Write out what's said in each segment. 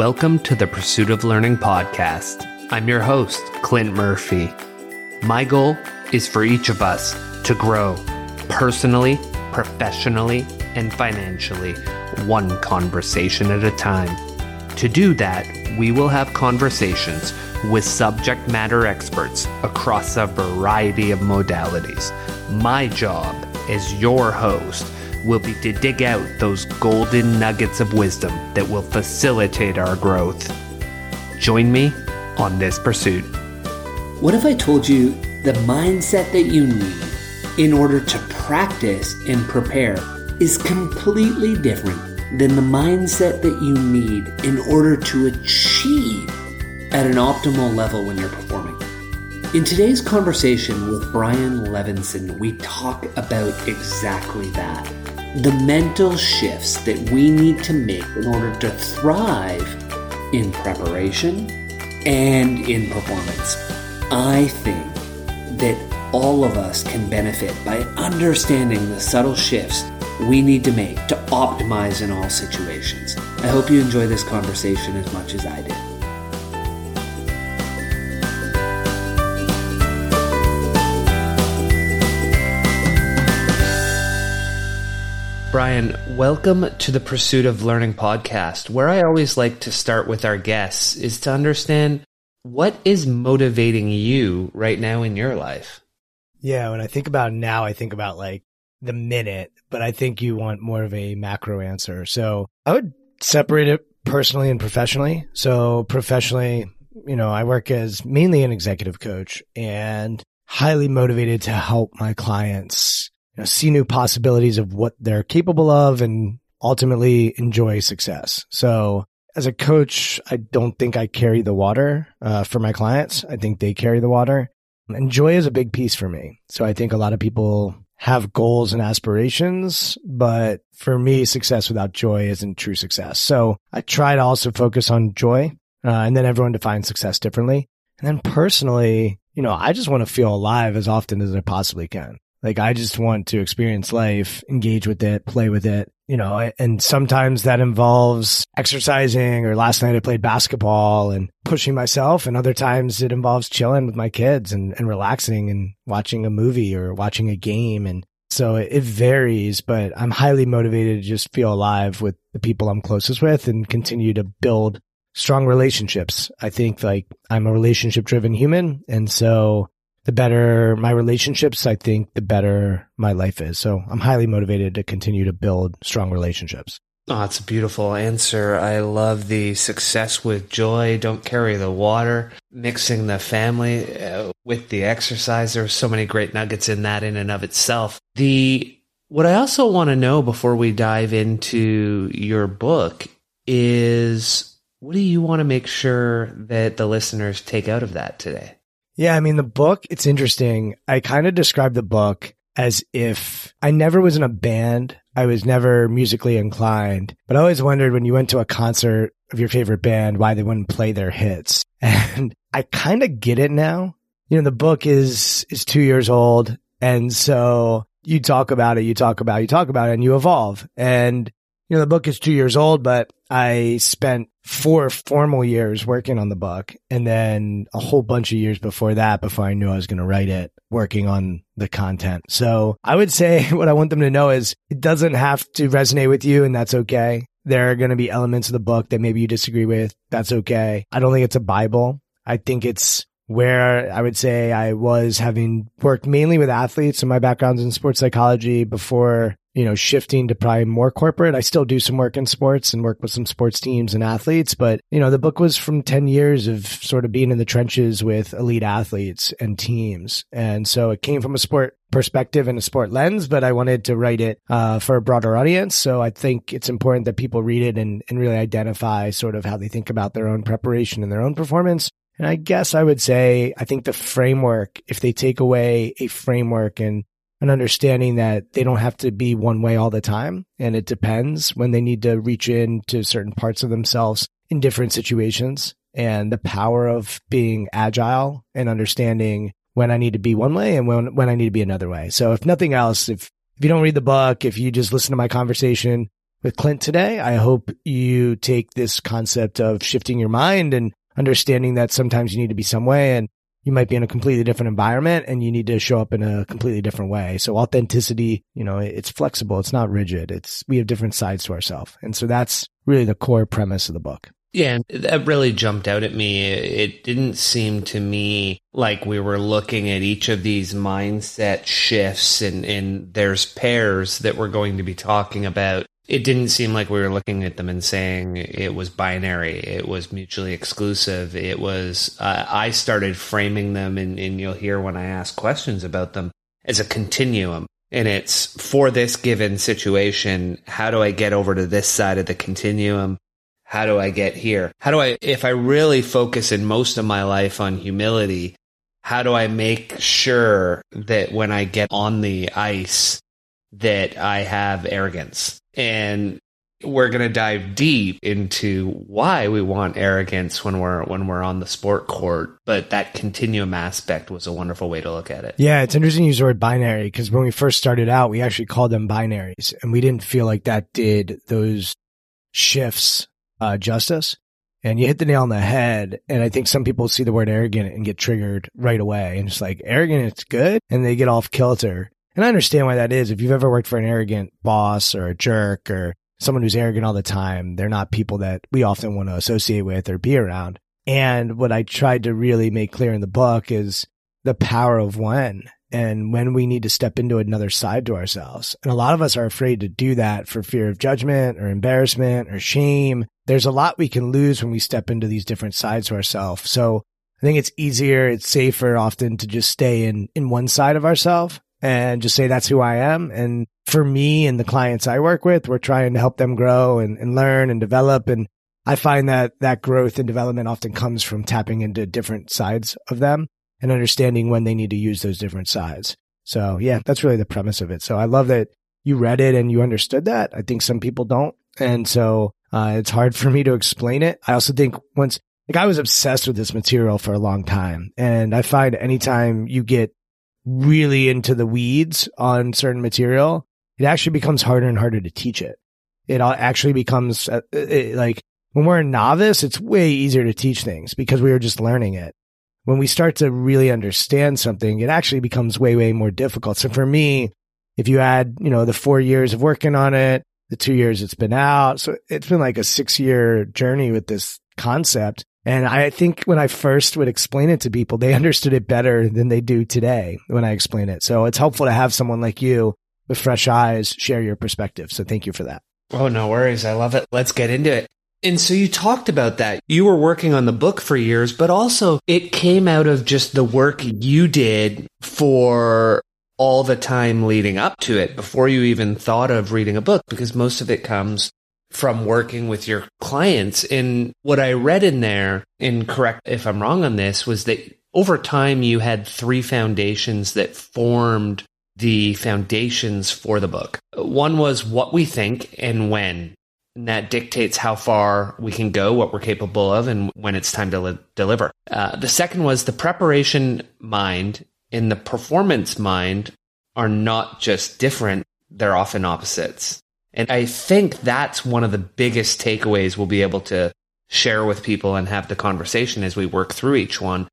Welcome to the Pursuit of Learning podcast. I'm your host, Clint Murphy. My goal is for each of us to grow personally, professionally, and financially, one conversation at a time. To do that, we will have conversations with subject matter experts across a variety of modalities. My job as your host will be to dig out those golden nuggets of wisdom that will facilitate our growth. Join me on this pursuit. What if I told you the mindset that you need in order to practice and prepare is completely different than the mindset that you need in order to achieve at an optimal level when you're performing? In today's conversation with Brian Levenson, we talk about exactly that the mental shifts that we need to make in order to thrive in preparation and in performance. I think that all of us can benefit by understanding the subtle shifts we need to make to optimize in all situations. I hope you enjoy this conversation as much as I did. Brian, welcome to the Pursuit of Learning podcast. Where I always like to start with our guests is to understand what is motivating you right now in your life. Yeah, when I think about now, I think about like the minute, but I think you want more of a macro answer. So I would separate it personally and professionally. So professionally, you know, I work as mainly an executive coach and highly motivated to help my clients know, see new possibilities of what they're capable of and ultimately enjoy success. So as a coach, I don't think I carry the water uh, for my clients. I think they carry the water. And joy is a big piece for me. So I think a lot of people have goals and aspirations, but for me, success without joy isn't true success. So I try to also focus on joy, uh, and then everyone defines success differently. And then personally, you know, I just want to feel alive as often as I possibly can. Like I just want to experience life, engage with it, play with it, you know, and sometimes that involves exercising or last night I played basketball and pushing myself. And other times it involves chilling with my kids and, and relaxing and watching a movie or watching a game. And so it varies, but I'm highly motivated to just feel alive with the people I'm closest with and continue to build strong relationships. I think like I'm a relationship driven human. And so the better my relationships, I think the better my life is. So I'm highly motivated to continue to build strong relationships. Oh, it's a beautiful answer. I love the success with joy. Don't carry the water. Mixing the family uh, with the exercise. There's so many great nuggets in that in and of itself. The what I also want to know before we dive into your book is what do you want to make sure that the listeners take out of that today? Yeah, I mean, the book, it's interesting. I kind of describe the book as if I never was in a band. I was never musically inclined, but I always wondered when you went to a concert of your favorite band, why they wouldn't play their hits. And I kind of get it now. You know, the book is, is two years old. And so you talk about it, you talk about, it, you talk about it and you evolve. And, you know, the book is two years old, but I spent four formal years working on the book and then a whole bunch of years before that before I knew I was going to write it working on the content. So I would say what I want them to know is it doesn't have to resonate with you and that's okay. There are going to be elements of the book that maybe you disagree with. That's okay. I don't think it's a Bible. I think it's where I would say I was having worked mainly with athletes and my background's in sports psychology before you know, shifting to probably more corporate. I still do some work in sports and work with some sports teams and athletes, but you know, the book was from 10 years of sort of being in the trenches with elite athletes and teams. And so it came from a sport perspective and a sport lens, but I wanted to write it uh, for a broader audience. So I think it's important that people read it and, and really identify sort of how they think about their own preparation and their own performance. And I guess I would say, I think the framework, if they take away a framework and an understanding that they don't have to be one way all the time. And it depends when they need to reach into certain parts of themselves in different situations and the power of being agile and understanding when I need to be one way and when, when I need to be another way. So if nothing else, if, if you don't read the book, if you just listen to my conversation, with Clint today. I hope you take this concept of shifting your mind and understanding that sometimes you need to be some way and you might be in a completely different environment and you need to show up in a completely different way. So authenticity, you know, it's flexible. It's not rigid. It's, we have different sides to ourselves. And so that's really the core premise of the book. Yeah, that really jumped out at me. It didn't seem to me like we were looking at each of these mindset shifts and, and there's pairs that we're going to be talking about it didn't seem like we were looking at them and saying it was binary. It was mutually exclusive. It was, uh, I started framing them, and, and you'll hear when I ask questions about them, as a continuum. And it's for this given situation, how do I get over to this side of the continuum? How do I get here? How do I, if I really focus in most of my life on humility, how do I make sure that when I get on the ice, that I have arrogance? And we're going to dive deep into why we want arrogance when we're when we're on the sport court but that continuum aspect was a wonderful way to look at it. Yeah it's interesting to use the word binary because when we first started out we actually called them binaries and we didn't feel like that did those shifts uh, justice. And you hit the nail on the head and i think some people see the word arrogant and get triggered right away and it's like arrogant it's good and they get off kilter and I understand why that is. If you've ever worked for an arrogant boss or a jerk or someone who's arrogant all the time, they're not people that we often want to associate with or be around. And what I tried to really make clear in the book is the power of when and when we need to step into another side to ourselves. And a lot of us are afraid to do that for fear of judgment or embarrassment or shame. There's a lot we can lose when we step into these different sides to ourselves. So I think it's easier, it's safer often to just stay in, in one side of ourselves and just say that's who I am. And for me and the clients I work with, we're trying to help them grow and, and learn and develop. And I find that that growth and development often comes from tapping into different sides of them and understanding when they need to use those different sides. So yeah, that's really the premise of it. So I love that you read it and you understood that. I think some people don't. And so uh, it's hard for me to explain it. I also think once, like I was obsessed with this material for a long time. And I find anytime you get really into the weeds on certain material, it actually becomes harder and harder to teach it. It actually becomes uh, it, like when we're a novice, it's way easier to teach things because we are just learning it. When we start to really understand something, it actually becomes way, way more difficult. So for me, if you add, you know, the four years of working on it, the two years it's been out, so it's been like a six year journey with this concept. And I think when I first would explain it to people, they understood it better than they do today when I explain it. So it's helpful to have someone like you with fresh eyes share your perspective. So thank you for that. Oh, no worries. I love it. Let's get into it. And so you talked about that. You were working on the book for years, but also it came out of just the work you did for all the time leading up to it before you even thought of reading a book because most of it comes from working with your clients. And what I read in there, and correct if I'm wrong on this, was that over time you had three foundations that formed the foundations for the book. One was what we think and when. And that dictates how far we can go, what we're capable of, and when it's time to li- deliver. Uh, the second was the preparation mind and the performance mind are not just different, they're often opposites. And I think that's one of the biggest takeaways we'll be able to share with people and have the conversation as we work through each one.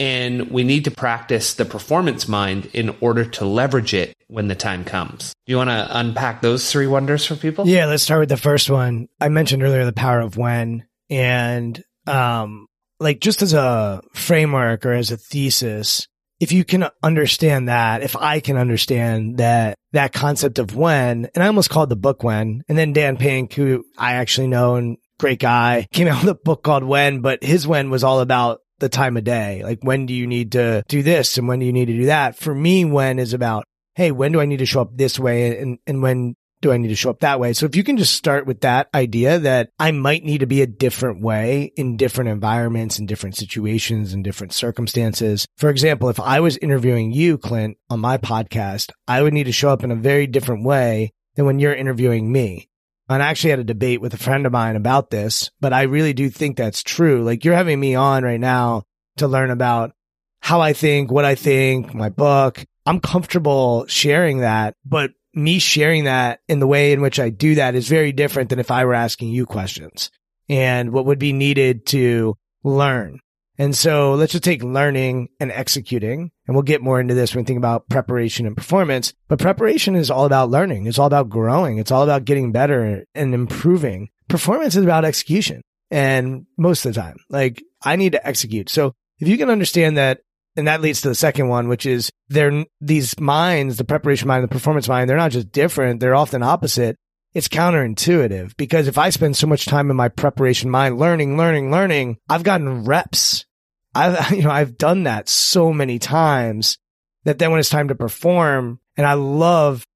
And we need to practice the performance mind in order to leverage it when the time comes. Do you want to unpack those three wonders for people? Yeah, let's start with the first one. I mentioned earlier the power of when and um like just as a framework or as a thesis, if you can understand that, if I can understand that, that concept of when, and I almost called the book when, and then Dan Pink, who I actually know and great guy, came out with a book called When, but his when was all about the time of day. Like, when do you need to do this and when do you need to do that? For me, when is about, hey, when do I need to show up this way? And, and when do I need to show up that way? So if you can just start with that idea that I might need to be a different way in different environments and different situations and different circumstances. For example, if I was interviewing you, Clint, on my podcast, I would need to show up in a very different way than when you're interviewing me. And I actually had a debate with a friend of mine about this, but I really do think that's true. Like you're having me on right now to learn about how I think, what I think, my book. I'm comfortable sharing that, but me sharing that in the way in which I do that is very different than if I were asking you questions and what would be needed to learn. And so let's just take learning and executing. And we'll get more into this when we think about preparation and performance. But preparation is all about learning. It's all about growing. It's all about getting better and improving. Performance is about execution. And most of the time, like I need to execute. So if you can understand that, and that leads to the second one, which is they're these minds, the preparation mind, the performance mind, they're not just different. They're often opposite. It's counterintuitive because if I spend so much time in my preparation mind learning, learning, learning, I've gotten reps. I've, you know, I've done that so many times that then when it's time to perform, and I love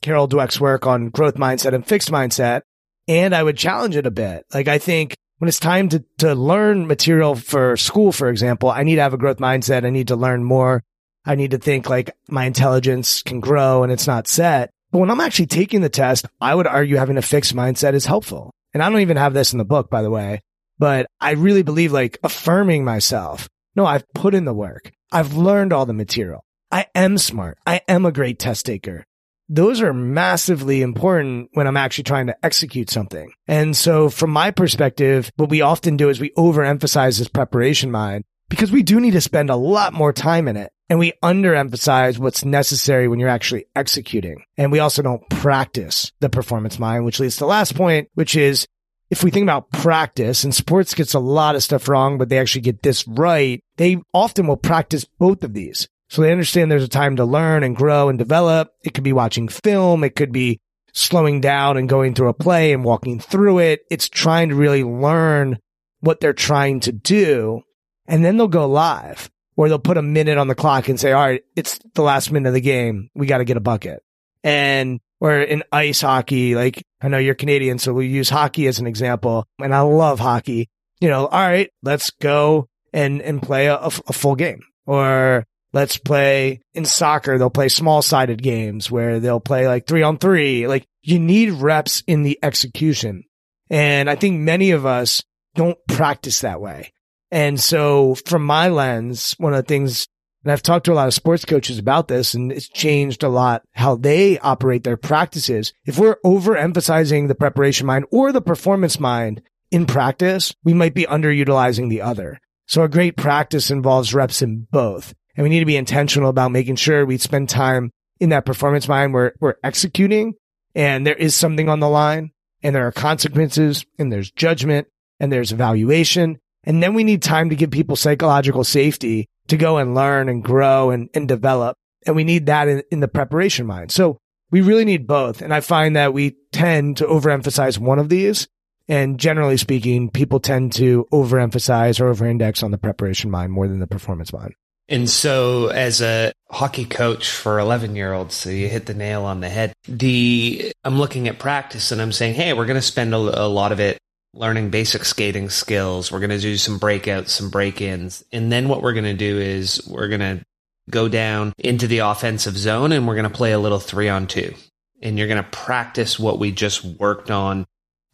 Carol Dweck's work on growth mindset and fixed mindset, and I would challenge it a bit. Like I think when it's time to, to learn material for school, for example, I need to have a growth mindset. I need to learn more. I need to think like my intelligence can grow and it's not set. But when I'm actually taking the test, I would argue having a fixed mindset is helpful. And I don't even have this in the book, by the way, but I really believe like affirming myself. No, I've put in the work. I've learned all the material. I am smart. I am a great test taker those are massively important when I'm actually trying to execute something. And so from my perspective, what we often do is we overemphasize this preparation mind because we do need to spend a lot more time in it. And we underemphasize what's necessary when you're actually executing. And we also don't practice the performance mind, which leads to the last point, which is if we think about practice and sports gets a lot of stuff wrong, but they actually get this right, they often will practice both of these. So they understand there's a time to learn and grow and develop. It could be watching film. It could be slowing down and going through a play and walking through it. It's trying to really learn what they're trying to do. And then they'll go live or they'll put a minute on the clock and say, all right, it's the last minute of the game. We got to get a bucket. And or in ice hockey, like I know you're Canadian, so we use hockey as an example. And I love hockey. You know, all right, let's go and, and play a, a full game or let's play in soccer. They'll play small sided games where they'll play like three on three. Like you need reps in the execution. And I think many of us don't practice that way. And so from my lens, one of the things, and I've talked to a lot of sports coaches about this and it's changed a lot how they operate their practices. If we're overemphasizing the preparation mind or the performance mind in practice, we might be underutilizing the other. So a great practice involves reps in both. And we need to be intentional about making sure we spend time in that performance mind where we're executing and there is something on the line and there are consequences and there's judgment and there's evaluation. And then we need time to give people psychological safety to go and learn and grow and, and develop. And we need that in, in the preparation mind. So we really need both. And I find that we tend to overemphasize one of these. And generally speaking, people tend to overemphasize or overindex on the preparation mind more than the performance mind. And so, as a hockey coach for 11 year olds, so you hit the nail on the head. The I'm looking at practice and I'm saying, hey, we're going to spend a, a lot of it learning basic skating skills. We're going to do some breakouts, some break ins. And then what we're going to do is we're going to go down into the offensive zone and we're going to play a little three on two. And you're going to practice what we just worked on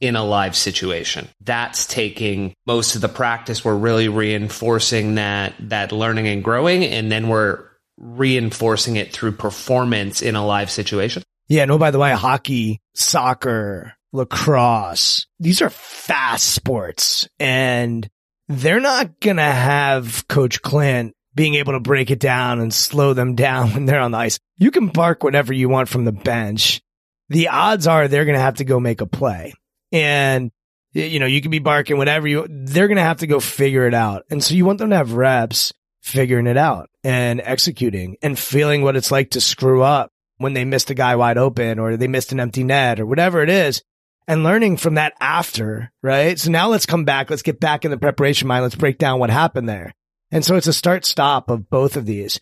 in a live situation. That's taking most of the practice. We're really reinforcing that, that learning and growing. And then we're reinforcing it through performance in a live situation. Yeah. No, by the way, hockey, soccer, lacrosse, these are fast sports and they're not going to have coach Clint being able to break it down and slow them down when they're on the ice. You can bark whatever you want from the bench. The odds are they're going to have to go make a play and you know, you can be barking whatever you, they're going to have to go figure it out. And so you want them to have reps figuring it out and executing and feeling what it's like to screw up when they missed a guy wide open or they missed an empty net or whatever it is and learning from that after, right? So now let's come back. Let's get back in the preparation mind. Let's break down what happened there. And so it's a start stop of both of these.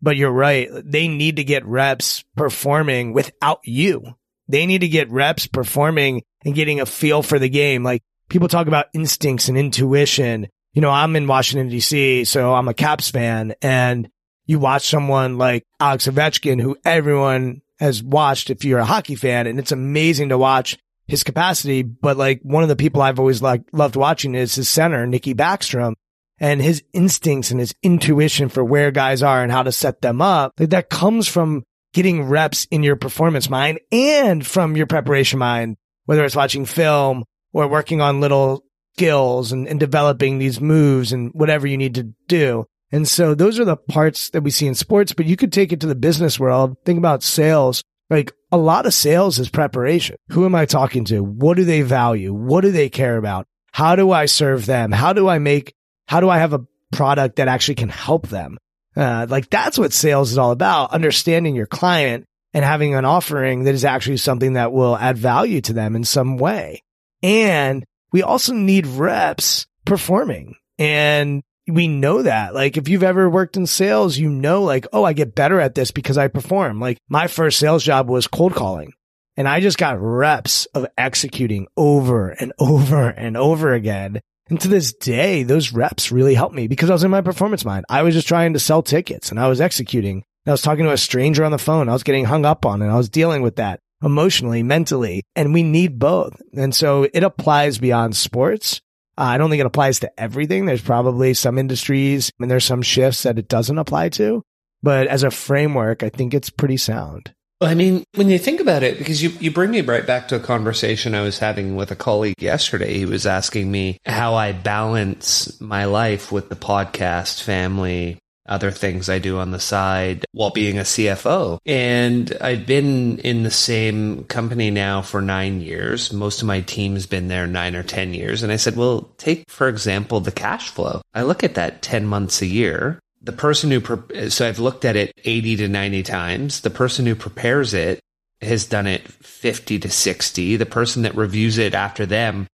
But you're right. They need to get reps performing without you. They need to get reps performing and getting a feel for the game. Like people talk about instincts and intuition. You know, I'm in Washington DC, so I'm a Caps fan and you watch someone like Alex Ovechkin, who everyone has watched if you're a hockey fan and it's amazing to watch his capacity. But like one of the people I've always like loved watching is his center, Nikki Backstrom and his instincts and his intuition for where guys are and how to set them up. Like that comes from getting reps in your performance mind and from your preparation mind, whether it's watching film or working on little skills and, and developing these moves and whatever you need to do. And so those are the parts that we see in sports, but you could take it to the business world. Think about sales. Like a lot of sales is preparation. Who am I talking to? What do they value? What do they care about? How do I serve them? How do I make, how do I have a product that actually can help them? Uh, like that's what sales is all about. Understanding your client and having an offering that is actually something that will add value to them in some way. And we also need reps performing. And we know that. Like if you've ever worked in sales, you know, like, oh, I get better at this because I perform. Like my first sales job was cold calling and I just got reps of executing over and over and over again. And to this day, those reps really helped me because I was in my performance mind. I was just trying to sell tickets and I was executing. I was talking to a stranger on the phone. I was getting hung up on and I was dealing with that emotionally, mentally, and we need both. And so it applies beyond sports. Uh, I don't think it applies to everything. There's probably some industries and there's some shifts that it doesn't apply to. But as a framework, I think it's pretty sound. I mean, when you think about it, because you, you bring me right back to a conversation I was having with a colleague yesterday. He was asking me how I balance my life with the podcast, family, other things I do on the side while being a CFO. And I've been in the same company now for nine years. Most of my team's been there nine or 10 years. And I said, well, take, for example, the cash flow. I look at that 10 months a year. The person who, so I've looked at it 80 to 90 times. The person who prepares it has done it 50 to 60. The person that reviews it after them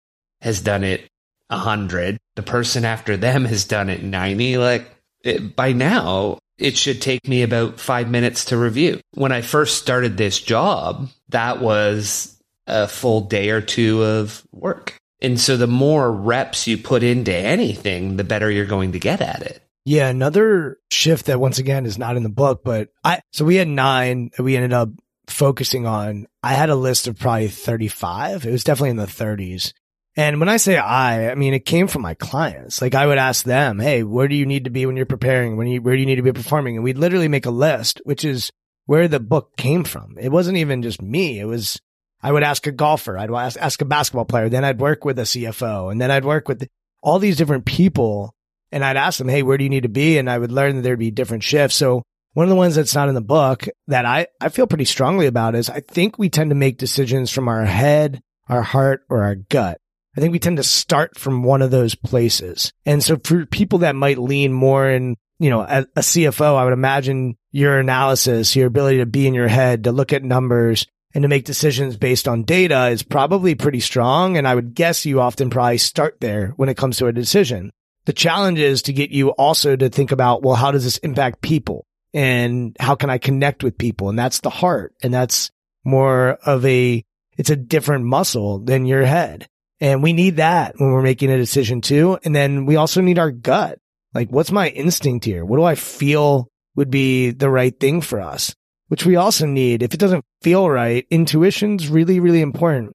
has done it 100. The person after them has done it 90. Like, it, by now, it should take me about five minutes to review. When I first started this job, that was a full day or two of work. And so the more reps you put into anything, the better you're going to get at it. Yeah, another shift that once again is not in the book, but I so we had nine that we ended up focusing on. I had a list of probably 35. It was definitely in the 30s. And when I say I, I mean, it came from my clients. Like I would ask them, Hey, where do you need to be when you're preparing? When you, where do you need to be performing? And we'd literally make a list, which is where the book came from. It wasn't even just me. It was, I would ask a golfer. I'd ask, ask a basketball player. Then I'd work with a CFO and then I'd work with all these different people and I'd ask them, Hey, where do you need to be? And I would learn that there'd be different shifts. So one of the ones that's not in the book that I, I feel pretty strongly about is I think we tend to make decisions from our head, our heart, or our gut. I think we tend to start from one of those places. And so for people that might lean more in, you know, a, a CFO, I would imagine your analysis, your ability to be in your head, to look at numbers and to make decisions based on data is probably pretty strong. And I would guess you often probably start there when it comes to a decision. The challenge is to get you also to think about, well, how does this impact people? And how can I connect with people? And that's the heart. And that's more of a, it's a different muscle than your head. And we need that when we're making a decision too. And then we also need our gut. Like, what's my instinct here? What do I feel would be the right thing for us? Which we also need. If it doesn't feel right, intuition's really, really important.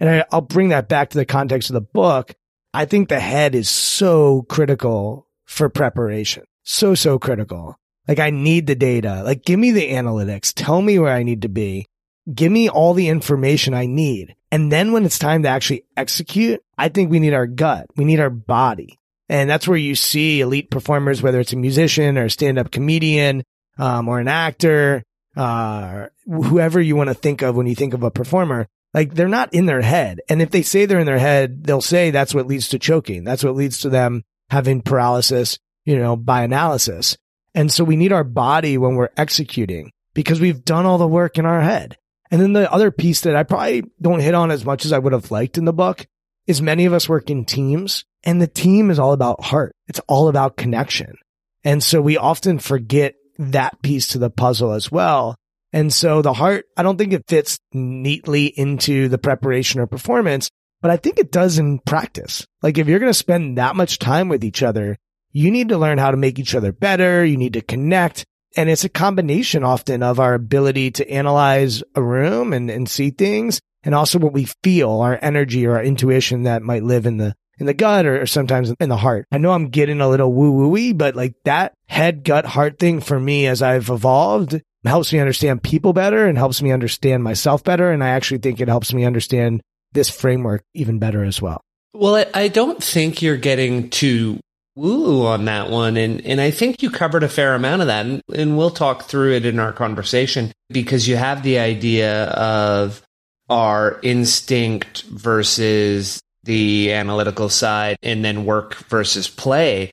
And I, I'll bring that back to the context of the book. I think the head is so critical for preparation. So, so critical. Like I need the data. Like give me the analytics. Tell me where I need to be. Give me all the information I need. And then when it's time to actually execute, I think we need our gut. We need our body. And that's where you see elite performers, whether it's a musician or a stand up comedian, um, or an actor, uh, whoever you want to think of when you think of a performer. Like they're not in their head. And if they say they're in their head, they'll say that's what leads to choking. That's what leads to them having paralysis, you know, by analysis. And so we need our body when we're executing because we've done all the work in our head. And then the other piece that I probably don't hit on as much as I would have liked in the book is many of us work in teams and the team is all about heart. It's all about connection. And so we often forget that piece to the puzzle as well. And so the heart, I don't think it fits neatly into the preparation or performance, but I think it does in practice. Like if you're going to spend that much time with each other, you need to learn how to make each other better. You need to connect. And it's a combination often of our ability to analyze a room and, and see things and also what we feel, our energy or our intuition that might live in the, in the gut or, or sometimes in the heart. I know I'm getting a little woo woo but like that head, gut, heart thing for me as I've evolved helps me understand people better and helps me understand myself better. And I actually think it helps me understand this framework even better as well. Well, I don't think you're getting too woo on that one. And, and I think you covered a fair amount of that. And, and we'll talk through it in our conversation because you have the idea of our instinct versus the analytical side and then work versus play.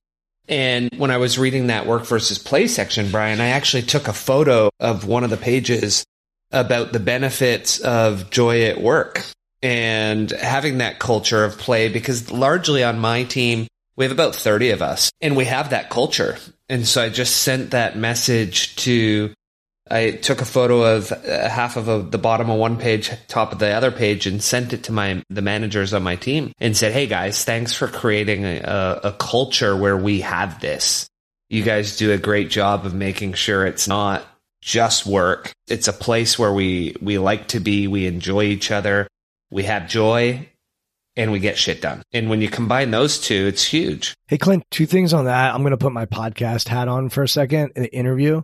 And when I was reading that work versus play section, Brian, I actually took a photo of one of the pages about the benefits of joy at work and having that culture of play because largely on my team, we have about 30 of us and we have that culture. And so I just sent that message to I took a photo of uh, half of a, the bottom of one page, top of the other page, and sent it to my the managers on my team and said, "Hey guys, thanks for creating a, a, a culture where we have this. You guys do a great job of making sure it's not just work. It's a place where we we like to be. We enjoy each other. We have joy." And we get shit done. And when you combine those two, it's huge. Hey, Clint, two things on that. I'm going to put my podcast hat on for a second in the interview.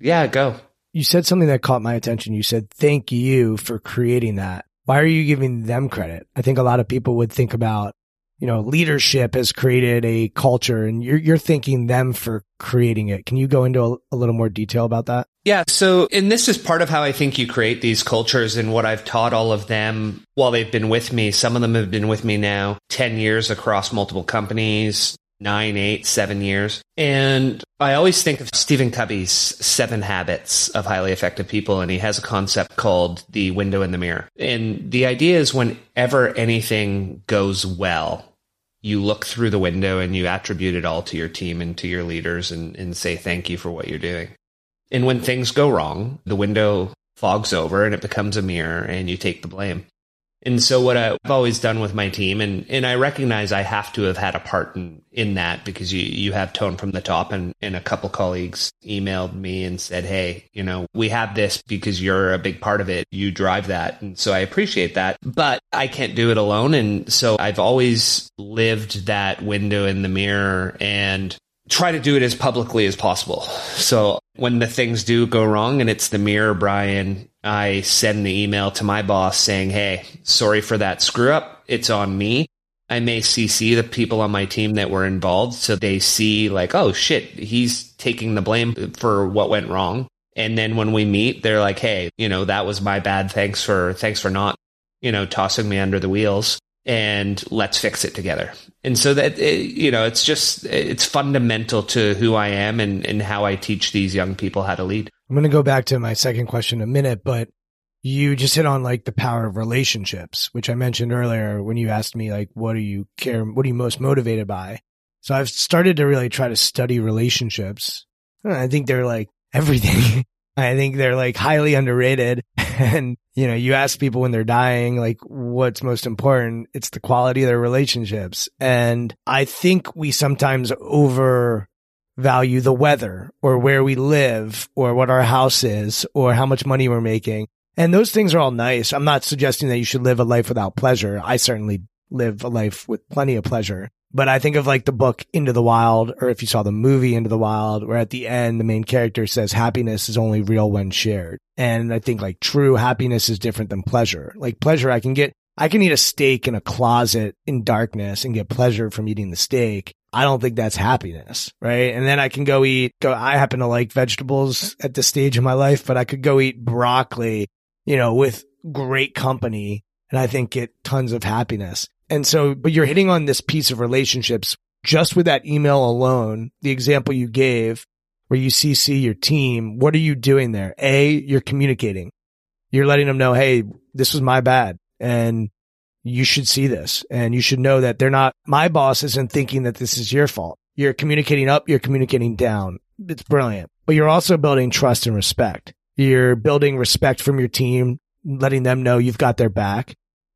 Yeah, go you said something that caught my attention. You said, thank you for creating that. Why are you giving them credit? I think a lot of people would think about, you know, leadership has created a culture and you're, you're thanking them for creating it. Can you go into a, a little more detail about that? Yeah. So, and this is part of how I think you create these cultures and what I've taught all of them while they've been with me. Some of them have been with me now 10 years across multiple companies nine, eight, seven years. And I always think of Stephen Covey's seven habits of highly effective people. And he has a concept called the window in the mirror. And the idea is whenever anything goes well, you look through the window and you attribute it all to your team and to your leaders and, and say thank you for what you're doing. And when things go wrong, the window fogs over and it becomes a mirror and you take the blame. And so what I've always done with my team, and, and I recognize I have to have had a part in, in that because you, you have tone from the top and, and a couple colleagues emailed me and said, Hey, you know, we have this because you're a big part of it. You drive that. And so I appreciate that, but I can't do it alone. And so I've always lived that window in the mirror and try to do it as publicly as possible. So when the things do go wrong and it's the mirror, Brian, I send the email to my boss saying, Hey, sorry for that screw up. It's on me. I may CC the people on my team that were involved so they see like, oh shit, he's taking the blame for what went wrong. And then when we meet, they're like, Hey, you know, that was my bad. Thanks for, thanks for not, you know, tossing me under the wheels and let's fix it together. And so that, it, you know, it's just, it's fundamental to who I am and, and how I teach these young people how to lead. I'm going to go back to my second question in a minute, but you just hit on like the power of relationships, which I mentioned earlier when you asked me, like, what do you care? What are you most motivated by? So I've started to really try to study relationships. I think they're like everything. I think they're like highly underrated. And, you know, you ask people when they're dying, like what's most important? It's the quality of their relationships. And I think we sometimes overvalue the weather or where we live or what our house is or how much money we're making. And those things are all nice. I'm not suggesting that you should live a life without pleasure. I certainly live a life with plenty of pleasure. But I think of like the book Into the Wild, or if you saw the movie Into the Wild, where at the end, the main character says happiness is only real when shared. And I think like true happiness is different than pleasure. Like pleasure, I can get, I can eat a steak in a closet in darkness and get pleasure from eating the steak. I don't think that's happiness, right? And then I can go eat, go, I happen to like vegetables at this stage of my life, but I could go eat broccoli, you know, with great company and I think get tons of happiness. And so, but you're hitting on this piece of relationships just with that email alone, the example you gave where you CC your team. What are you doing there? A, you're communicating. You're letting them know, Hey, this was my bad and you should see this and you should know that they're not, my boss isn't thinking that this is your fault. You're communicating up. You're communicating down. It's brilliant, but you're also building trust and respect. You're building respect from your team, letting them know you've got their back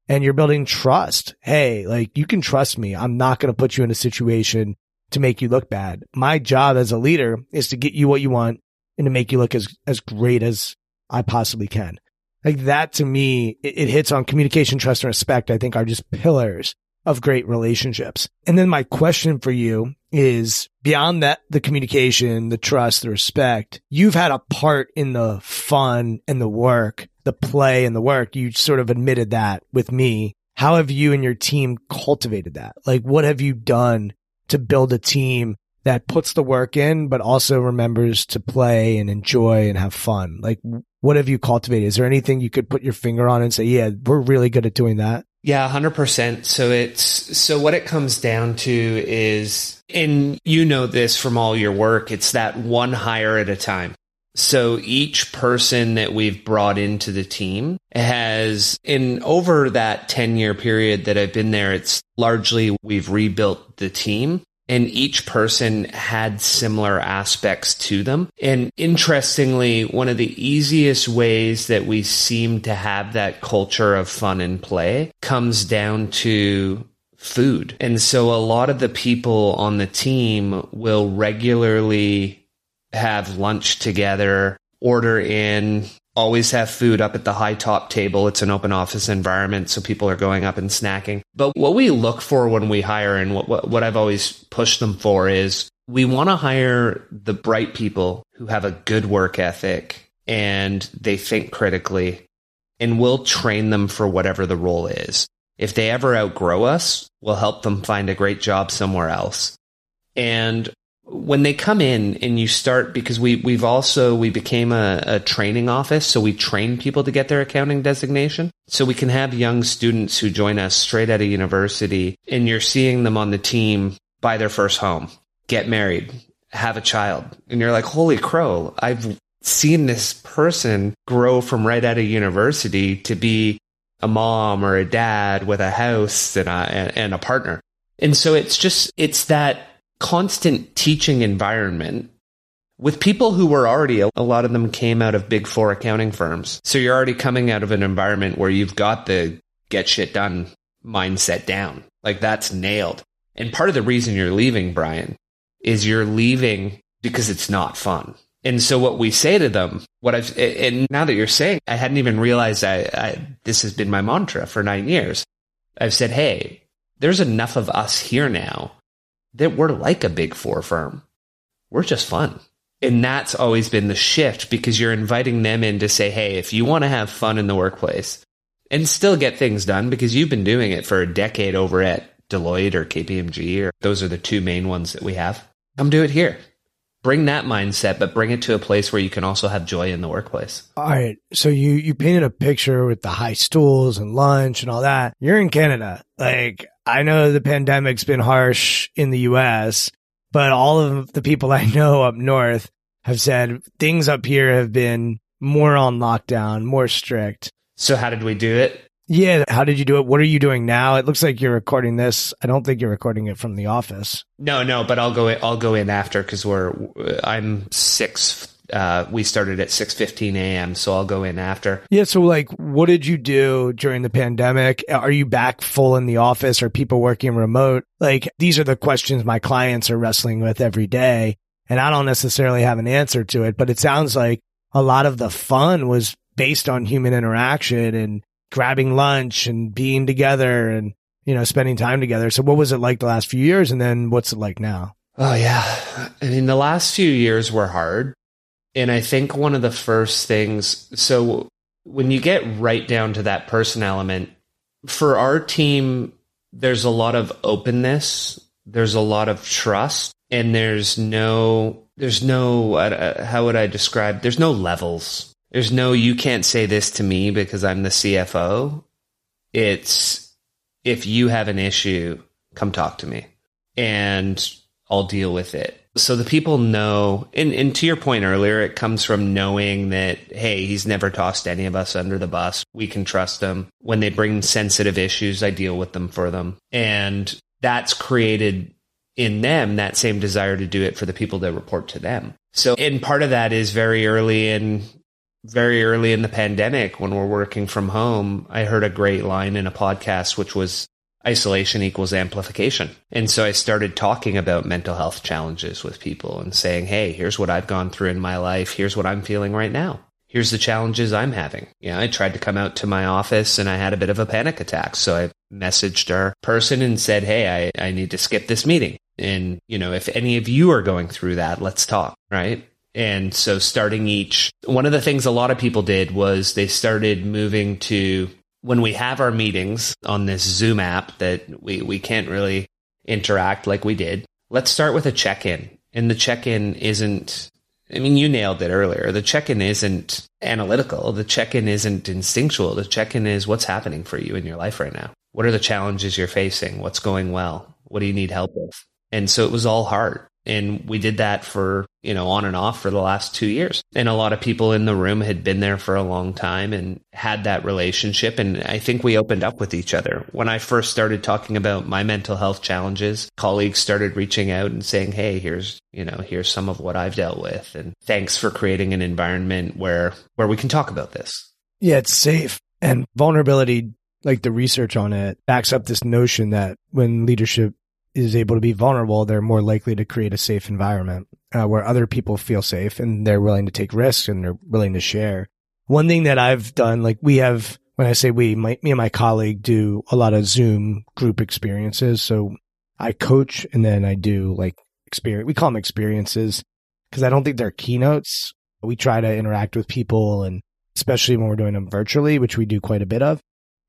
and you're building trust. Hey, like you can trust me. I'm not going to put you in a situation to make you look bad. My job as a leader is to get you what you want and to make you look as, as great as I possibly can. Like that to me, it, it hits on communication, trust and respect. I think are just pillars of great relationships. And then my question for you is beyond that, the communication, the trust, the respect, you've had a part in the fun and the work, the play and the work. You sort of admitted that with me. How have you and your team cultivated that? Like, what have you done to build a team that puts the work in, but also remembers to play and enjoy and have fun? Like, what have you cultivated? Is there anything you could put your finger on and say, yeah, we're really good at doing that? Yeah, 100%. So it's, so what it comes down to is, and you know this from all your work, it's that one hire at a time. So each person that we've brought into the team has, in over that 10 year period that I've been there, it's largely we've rebuilt the team and each person had similar aspects to them. And interestingly, one of the easiest ways that we seem to have that culture of fun and play comes down to food. And so a lot of the people on the team will regularly have lunch together, order in always have food up at the high top table. It's an open office environment, so people are going up and snacking. But what we look for when we hire and what, what, what I've always pushed them for is we want to hire the bright people who have a good work ethic and they think critically and we'll train them for whatever the role is. If they ever outgrow us, we'll help them find a great job somewhere else. And when they come in and you start because we we've also we became a, a, training office so we train people to get their accounting designation. So we can have young students who join us straight out of university and you're seeing them on the team buy their first home get married have a child and you're like holy crow i've seen this person grow from right out of university to be a mom or a dad with a house and a, and a partner. And so it's just it's that constant teaching environment with people who were already, a lot of them came out of big four accounting firms. So you're already coming out of an environment where you've got the get shit done mindset down. Like that's nailed. And part of the reason you're leaving, Brian, is you're leaving because it's not fun. And so what we say to them, what I've, and now that you're saying, I hadn't even realized I, I this has been my mantra for nine years. I've said, Hey, there's enough of us here now that we're like a big four firm. We're just fun. And that's always been the shift because you're inviting them in to say, hey, if you want to have fun in the workplace and still get things done because you've been doing it for a decade over at Deloitte or KPMG, or those are the two main ones that we have, come do it here. Bring that mindset, but bring it to a place where you can also have joy in the workplace. All right. So you, you painted a picture with the high stools and lunch and all that. You're in Canada. Like I know the pandemic's been harsh in the US, but all of the people I know up north have said things up here have been more on lockdown, more strict. So how did we do it? Yeah, how did you do it? What are you doing now? It looks like you're recording this. I don't think you're recording it from the office. No, no, but I'll go in, I'll go in after cuz we're I'm 6 uh, we started at 6.15 a.m so i'll go in after. Yeah so like what did you do during the pandemic? Are you back full in the office? Are people working remote? Like these are the questions my clients are wrestling with every day and i don't necessarily have an answer to it but it sounds like a lot of the fun was based on human interaction and grabbing lunch and being together and you know spending time together. So what was it like the last few years and then what's it like now? Oh yeah. I mean the last few years were hard and I think one of the first things, so when you get right down to that person element, for our team, there's a lot of openness, there's a lot of trust, and there's no, there's no, how would I describe? There's no levels. There's no, you can't say this to me because I'm the CFO. It's, if you have an issue, come talk to me and I'll deal with it so the people know, and, and to your point earlier, it comes from knowing that, hey, he's never tossed any of us under the bus. We can trust him. When they bring sensitive issues, I deal with them for them. And that's created in them that same desire to do it for the people that report to them. So, and part of that is very early in very early in the pandemic when we're working from home, I heard a great line in a podcast, which was isolation equals amplification. And so I started talking about mental health challenges with people and saying, Hey, here's what I've gone through in my life. Here's what I'm feeling right now. here's the challenges I'm having. Yeah, I tried to come out to my office and I had a bit of a panic attack. So I messaged our person and said, Hey, I, I need to skip this meeting. And, you know, if any of you are going through that, let's talk, right? And so starting each, one of the things a lot of people did was they started moving to when we have our meetings on this Zoom app that we, we can't really interact like we did. Let's start with a check in. And the check in isn't, I mean, you nailed it earlier. The check in isn't analytical. The check in isn't instinctual. The check in is what's happening for you in your life right now. What are the challenges you're facing? What's going well? What do you need help with? And so it was all hard. And we did that for, you know, on and off for the last two years. And a lot of people in the room had been there for a long time and had that relationship. And I think we opened up with each other. When I first started talking about my mental health challenges, colleagues started reaching out and saying, Hey, here's, you know, here's some of what I've dealt with. And thanks for creating an environment where, where we can talk about this. Yeah, it's safe and vulnerability like the research on it backs up this notion that when leadership is able to be vulnerable, they're more likely to create a safe environment uh, where other people feel safe and they're willing to take risks and they're willing to share. One thing that I've done, like we have, when I say we, my, me and my colleague do a lot of Zoom group experiences. So I coach and then I do like experience. We call them experiences because I don't think they're keynotes. We try to interact with people and especially when we're doing them virtually, which we do quite a bit of.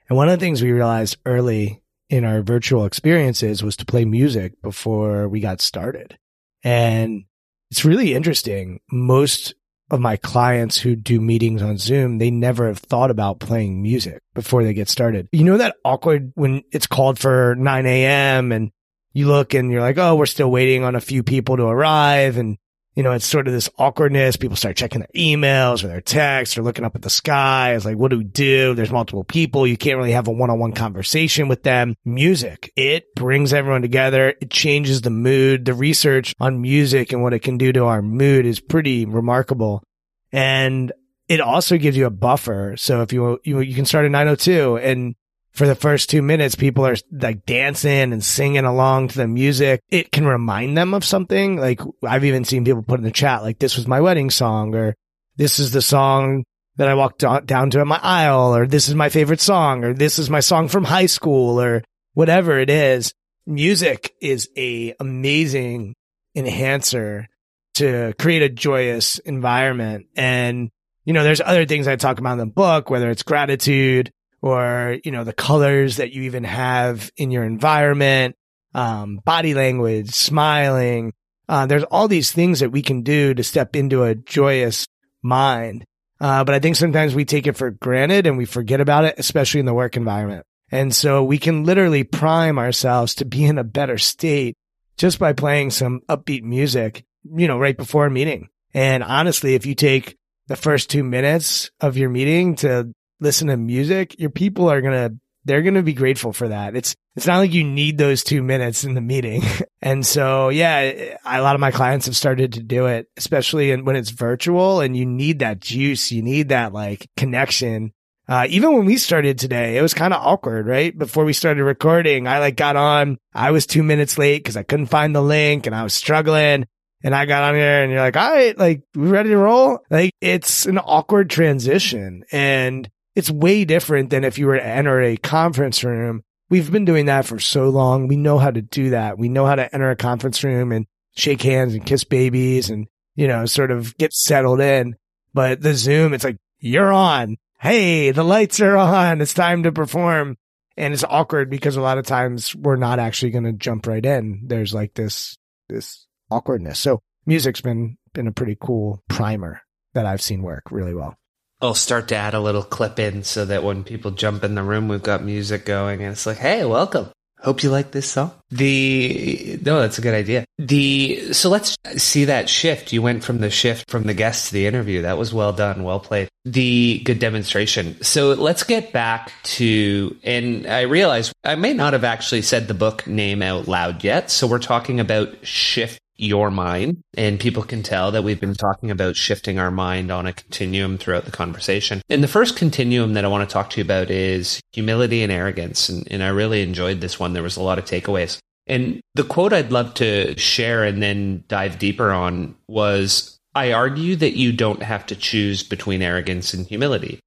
And one of the things we realized early in our virtual experiences was to play music before we got started. And it's really interesting. Most of my clients who do meetings on Zoom, they never have thought about playing music before they get started. You know that awkward when it's called for 9 a.m. and you look and you're like, oh, we're still waiting on a few people to arrive. And you know, it's sort of this awkwardness. People start checking their emails or their texts or looking up at the sky. It's like, what do we do? There's multiple people. You can't really have a one-on-one conversation with them. Music, it brings everyone together. It changes the mood. The research on music and what it can do to our mood is pretty remarkable. And it also gives you a buffer. So if you, you, you can start at 902 and for the first two minutes, people are like dancing and singing along to the music. It can remind them of something. Like I've even seen people put in the chat, like this was my wedding song or this is the song that I walked down to my aisle or this is my favorite song or this is my song from high school or whatever it is. Music is a amazing enhancer to create a joyous environment. And, you know, there's other things I talk about in the book, whether it's gratitude, or, you know, the colors that you even have in your environment, um, body language, smiling. Uh, there's all these things that we can do to step into a joyous mind. Uh, but I think sometimes we take it for granted and we forget about it, especially in the work environment. And so we can literally prime ourselves to be in a better state just by playing some upbeat music, you know, right before a meeting. And honestly, if you take the first two minutes of your meeting to listen to music, your people are going to, they're going to be grateful for that. It's, it's not like you need those two minutes in the meeting. and so, yeah, a lot of my clients have started to do it, especially when it's virtual and you need that juice. You need that like connection. Uh, even when we started today, it was kind of awkward, right? Before we started recording, I like got on, I was two minutes late because I couldn't find the link and I was struggling. And I got on here and you're like, all right, like, we ready to roll? Like, it's an awkward transition. And it's way different than if you were to enter a conference room. We've been doing that for so long. We know how to do that. We know how to enter a conference room and shake hands and kiss babies and, you know, sort of get settled in. But the Zoom, it's like, you're on. Hey, the lights are on. It's time to perform. And it's awkward because a lot of times we're not actually going to jump right in. There's like this, this awkwardness. So music's been, been a pretty cool primer that I've seen work really well. I'll start to add a little clip in so that when people jump in the room, we've got music going and it's like, hey, welcome. Hope you like this song. The no, that's a good idea. The so let's see that shift. You went from the shift from the guest to the interview. That was well done, well played. The good demonstration. So let's get back to and I realize I may not have actually said the book name out loud yet. So we're talking about shift your mind. And people can tell that we've been talking about shifting our mind on a continuum throughout the conversation. And the first continuum that I want to talk to you about is humility and arrogance. And, and I really enjoyed this one. There was a lot of takeaways. And the quote I'd love to share and then dive deeper on was I argue that you don't have to choose between arrogance and humility.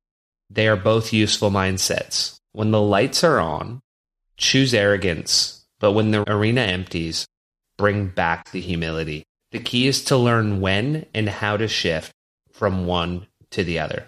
They are both useful mindsets. When the lights are on, choose arrogance, but when the arena empties, bring back the humility. The key is to learn when and how to shift from one to the other.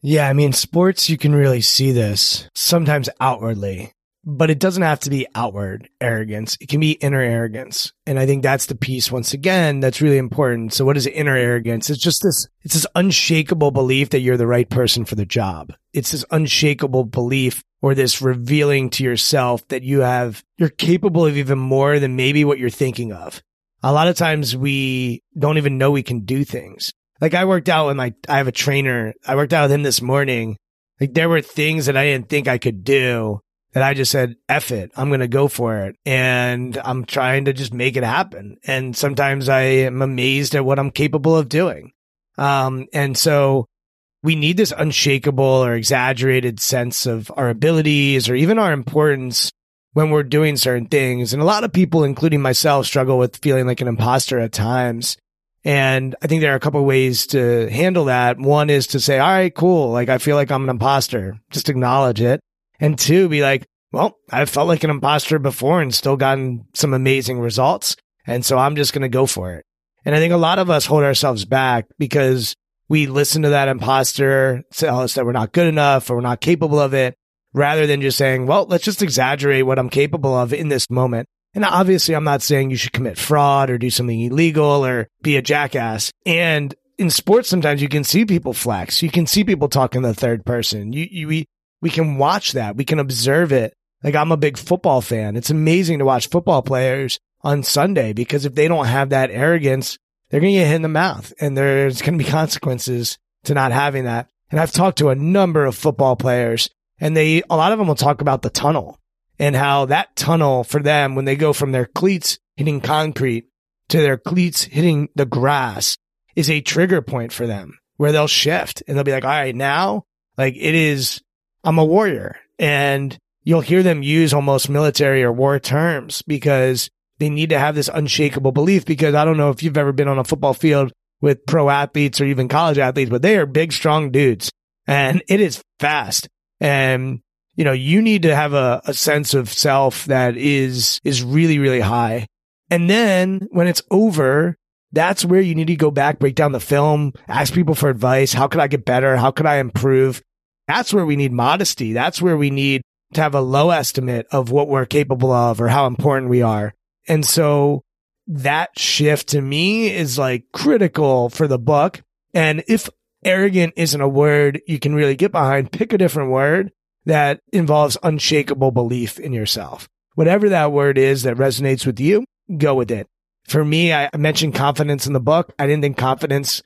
Yeah, I mean, sports, you can really see this sometimes outwardly but it doesn't have to be outward arrogance. It can be inner arrogance. And I think that's the piece once again that's really important. So what is inner arrogance? It's just this, it's this unshakable belief that you're the right person for the job. It's this unshakable belief or this revealing to yourself that you have, you're capable of even more than maybe what you're thinking of. A lot of times we don't even know we can do things. Like I worked out with my, I have a trainer. I worked out with him this morning. Like there were things that I didn't think I could do that I just said, F it. I'm going to go for it. And I'm trying to just make it happen. And sometimes I am amazed at what I'm capable of doing. Um, and so we need this unshakable or exaggerated sense of our abilities or even our importance when we're doing certain things. And a lot of people, including myself, struggle with feeling like an imposter at times. And I think there are a couple ways to handle that. One is to say, all right, cool. Like I feel like I'm an imposter. Just acknowledge it. And two, be like, well, I've felt like an imposter before and still gotten some amazing results. And so I'm just going to go for it. And I think a lot of us hold ourselves back because we listen to that imposter tell us that we're not good enough or we're not capable of it rather than just saying, well, let's just exaggerate what I'm capable of in this moment. And obviously, I'm not saying you should commit fraud or do something illegal or be a jackass. And in sports, sometimes you can see people flex. You can see people talk in the third person. You, you, we, we can watch that. We can observe it. Like I'm a big football fan. It's amazing to watch football players on Sunday because if they don't have that arrogance, they're going to get hit in the mouth and there's going to be consequences to not having that. And I've talked to a number of football players and they, a lot of them will talk about the tunnel and how that tunnel for them, when they go from their cleats hitting concrete to their cleats hitting the grass is a trigger point for them where they'll shift and they'll be like, all right, now like it is I'm a warrior. And you'll hear them use almost military or war terms because they need to have this unshakable belief. Because I don't know if you've ever been on a football field with pro athletes or even college athletes, but they are big, strong dudes and it is fast. And, you know, you need to have a, a sense of self that is, is really, really high. And then when it's over, that's where you need to go back, break down the film, ask people for advice. How could I get better? How could I improve? That's where we need modesty. That's where we need to have a low estimate of what we're capable of or how important we are. And so that shift to me is like critical for the book. And if arrogant isn't a word you can really get behind, pick a different word that involves unshakable belief in yourself. Whatever that word is that resonates with you, go with it. For me, I mentioned confidence in the book. I didn't think confidence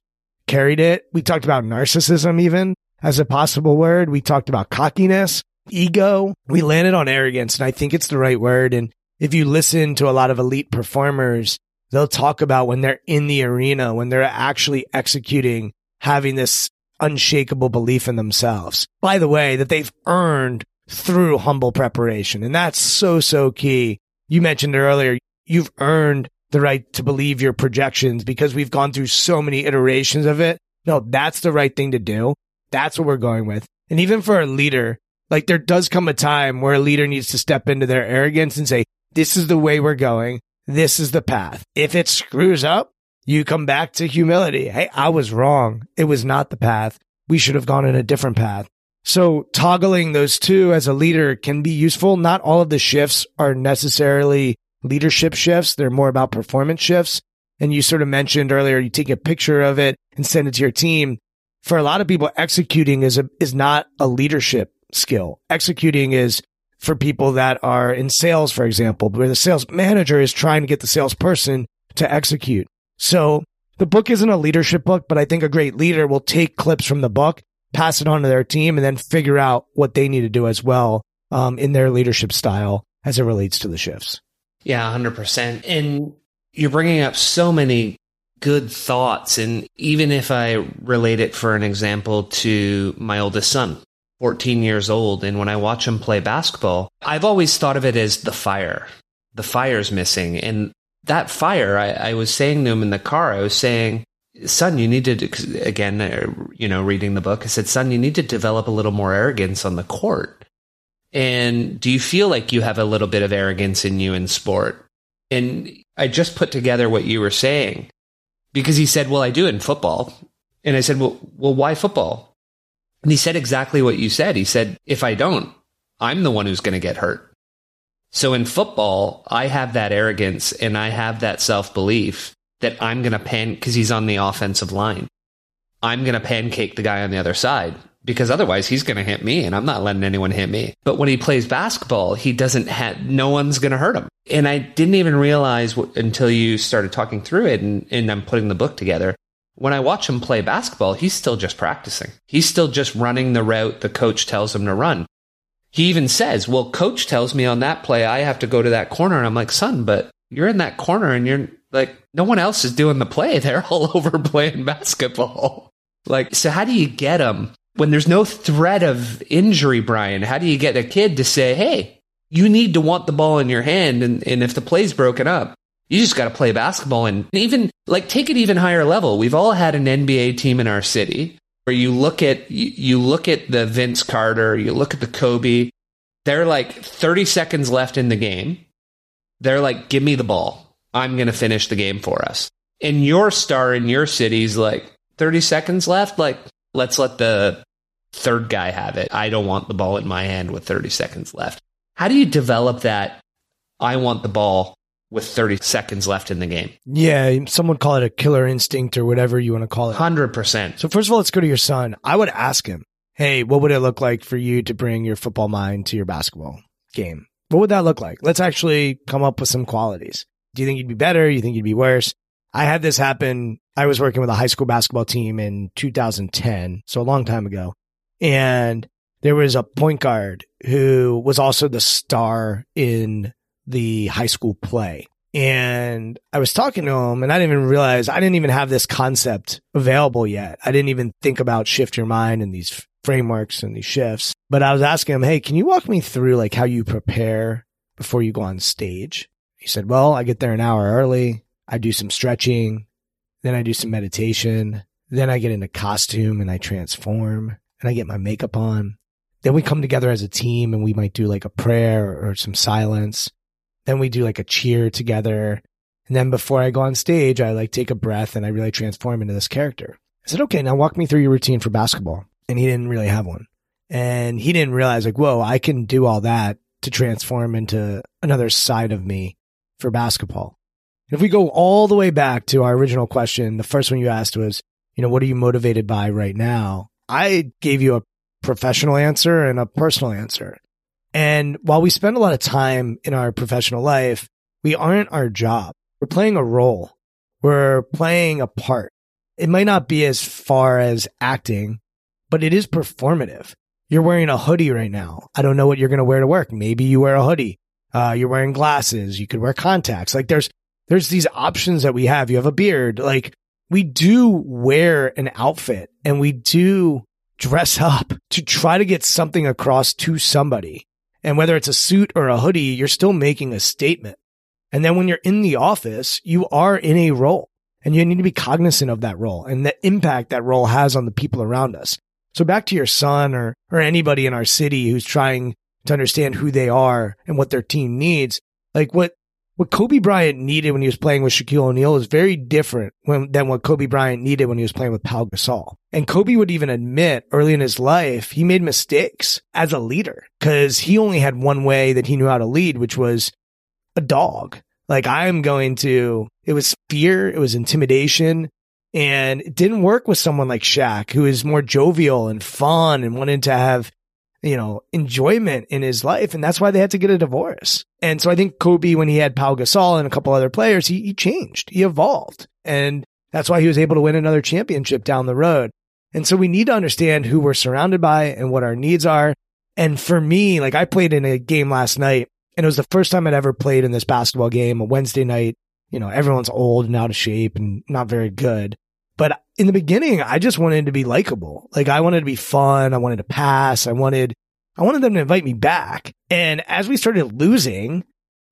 carried it. We talked about narcissism even as a possible word. We talked about cockiness, ego. We landed on arrogance, and I think it's the right word. And if you listen to a lot of elite performers, they'll talk about when they're in the arena, when they're actually executing, having this unshakable belief in themselves. By the way, that they've earned through humble preparation. And that's so, so key. You mentioned earlier, you've earned the right to believe your projections because we've gone through so many iterations of it. No, that's the right thing to do. That's what we're going with. And even for a leader, like there does come a time where a leader needs to step into their arrogance and say, this is the way we're going. This is the path. If it screws up, you come back to humility. Hey, I was wrong. It was not the path. We should have gone in a different path. So toggling those two as a leader can be useful. Not all of the shifts are necessarily leadership shifts. They're more about performance shifts. And you sort of mentioned earlier, you take a picture of it and send it to your team for a lot of people, executing is a, is not a leadership skill. Executing is for people that are in sales, for example, where the sales manager is trying to get the salesperson to execute. So the book isn't a leadership book, but I think a great leader will take clips from the book, pass it on to their team, and then figure out what they need to do as well um, in their leadership style as it relates to the shifts. Yeah, 100%. And you're bringing up so many good thoughts. And even if I relate it for an example to my oldest son, 14 years old, and when I watch him play basketball, I've always thought of it as the fire. The fire's missing. And that fire, I, I was saying to him in the car, I was saying, son, you need to, again, uh, you know, reading the book, I said, son, you need to develop a little more arrogance on the court. And do you feel like you have a little bit of arrogance in you in sport? And I just put together what you were saying because he said, well, I do in football. And I said, well, well, why football? And he said exactly what you said. He said, if I don't, I'm the one who's going to get hurt. So in football, I have that arrogance and I have that self belief that I'm going to pan because he's on the offensive line. I'm going to pancake the guy on the other side because otherwise he's going to hit me and I'm not letting anyone hit me. But when he plays basketball, he doesn't have, no one's going to hurt him. And I didn't even realize w- until you started talking through it and, and I'm putting the book together. When I watch him play basketball, he's still just practicing. He's still just running the route the coach tells him to run. He even says, well, coach tells me on that play, I have to go to that corner. And I'm like, son, but you're in that corner and you're like, no one else is doing the play. They're all over playing basketball. Like, so how do you get them when there's no threat of injury, Brian? How do you get a kid to say, hey, you need to want the ball in your hand? And, and if the play's broken up, you just got to play basketball and even like take it even higher level. We've all had an NBA team in our city where you look at you, look at the Vince Carter, you look at the Kobe. They're like 30 seconds left in the game. They're like, "Give me the ball. I'm going to finish the game for us." And your star in your city's like 30 seconds left. Like, let's let the third guy have it. I don't want the ball in my hand with 30 seconds left. How do you develop that? I want the ball with 30 seconds left in the game. Yeah, some would call it a killer instinct or whatever you want to call it. 100%. So first of all, let's go to your son. I would ask him, "Hey, what would it look like for you to bring your football mind to your basketball game? What would that look like? Let's actually come up with some qualities. Do you think you'd be better? You think you'd be worse?" I had this happen. I was working with a high school basketball team in 2010, so a long time ago. And there was a point guard who was also the star in the high school play. And I was talking to him and I didn't even realize I didn't even have this concept available yet. I didn't even think about shift your mind and these frameworks and these shifts. But I was asking him, Hey, can you walk me through like how you prepare before you go on stage? He said, Well, I get there an hour early. I do some stretching. Then I do some meditation. Then I get into costume and I transform and I get my makeup on. Then we come together as a team and we might do like a prayer or some silence. Then we do like a cheer together. And then before I go on stage, I like take a breath and I really transform into this character. I said, okay, now walk me through your routine for basketball. And he didn't really have one. And he didn't realize like, whoa, I can do all that to transform into another side of me for basketball. If we go all the way back to our original question, the first one you asked was, you know, what are you motivated by right now? I gave you a professional answer and a personal answer. And while we spend a lot of time in our professional life, we aren't our job. We're playing a role. We're playing a part. It might not be as far as acting, but it is performative. You're wearing a hoodie right now. I don't know what you're going to wear to work. Maybe you wear a hoodie. Uh, you're wearing glasses. You could wear contacts. Like there's, there's these options that we have. You have a beard. Like we do wear an outfit and we do dress up to try to get something across to somebody. And whether it's a suit or a hoodie, you're still making a statement. And then when you're in the office, you are in a role and you need to be cognizant of that role and the impact that role has on the people around us. So back to your son or, or anybody in our city who's trying to understand who they are and what their team needs. Like what, what Kobe Bryant needed when he was playing with Shaquille O'Neal is very different when, than what Kobe Bryant needed when he was playing with Pau Gasol. And Kobe would even admit early in his life, he made mistakes as a leader because he only had one way that he knew how to lead, which was a dog. Like I'm going to, it was fear, it was intimidation, and it didn't work with someone like Shaq, who is more jovial and fun and wanted to have, you know, enjoyment in his life. And that's why they had to get a divorce. And so I think Kobe, when he had Pau Gasol and a couple other players, he, he changed, he evolved. And that's why he was able to win another championship down the road. And so we need to understand who we're surrounded by and what our needs are. And for me, like I played in a game last night and it was the first time I'd ever played in this basketball game, a Wednesday night. You know, everyone's old and out of shape and not very good. But in the beginning, I just wanted to be likable. Like I wanted to be fun. I wanted to pass. I wanted, I wanted them to invite me back. And as we started losing,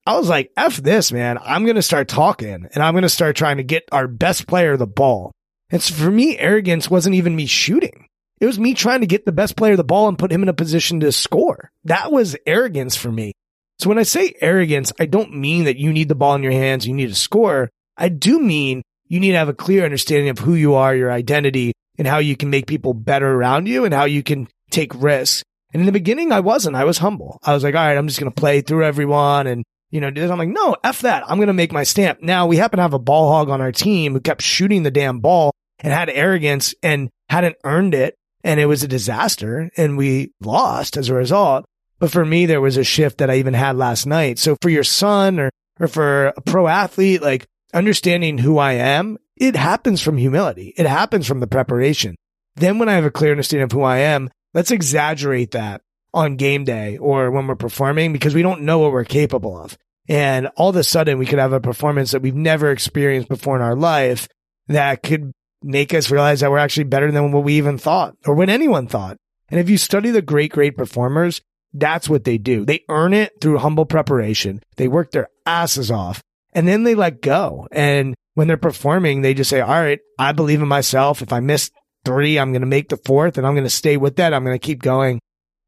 I was like, F this, man. I'm going to start talking and I'm going to start trying to get our best player the ball. And so for me, arrogance wasn't even me shooting. It was me trying to get the best player the ball and put him in a position to score. That was arrogance for me. So when I say arrogance, I don't mean that you need the ball in your hands, you need to score. I do mean you need to have a clear understanding of who you are, your identity, and how you can make people better around you and how you can take risks. And in the beginning, I wasn't. I was humble. I was like, all right, I'm just going to play through everyone and, you know, do this. I'm like, no, F that. I'm going to make my stamp. Now we happen to have a ball hog on our team who kept shooting the damn ball and had arrogance and hadn't earned it. And it was a disaster and we lost as a result. But for me, there was a shift that I even had last night. So for your son or, or for a pro athlete, like understanding who I am, it happens from humility. It happens from the preparation. Then when I have a clear understanding of who I am, let's exaggerate that on game day or when we're performing because we don't know what we're capable of. And all of a sudden we could have a performance that we've never experienced before in our life that could make us realize that we're actually better than what we even thought or what anyone thought. And if you study the great, great performers, that's what they do. They earn it through humble preparation. They work their asses off and then they let go. And when they're performing, they just say, all right, I believe in myself. If I miss three, I'm going to make the fourth and I'm going to stay with that. I'm going to keep going.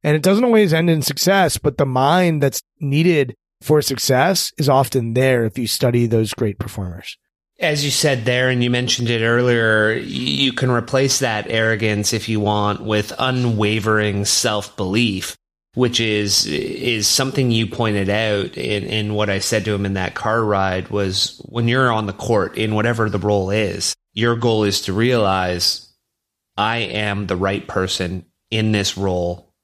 And it doesn't always end in success, but the mind that's needed for success is often there if you study those great performers. As you said there, and you mentioned it earlier, you can replace that arrogance if you want with unwavering self belief, which is is something you pointed out in, in what I said to him in that car ride was when you're on the court in whatever the role is, your goal is to realize I am the right person in this role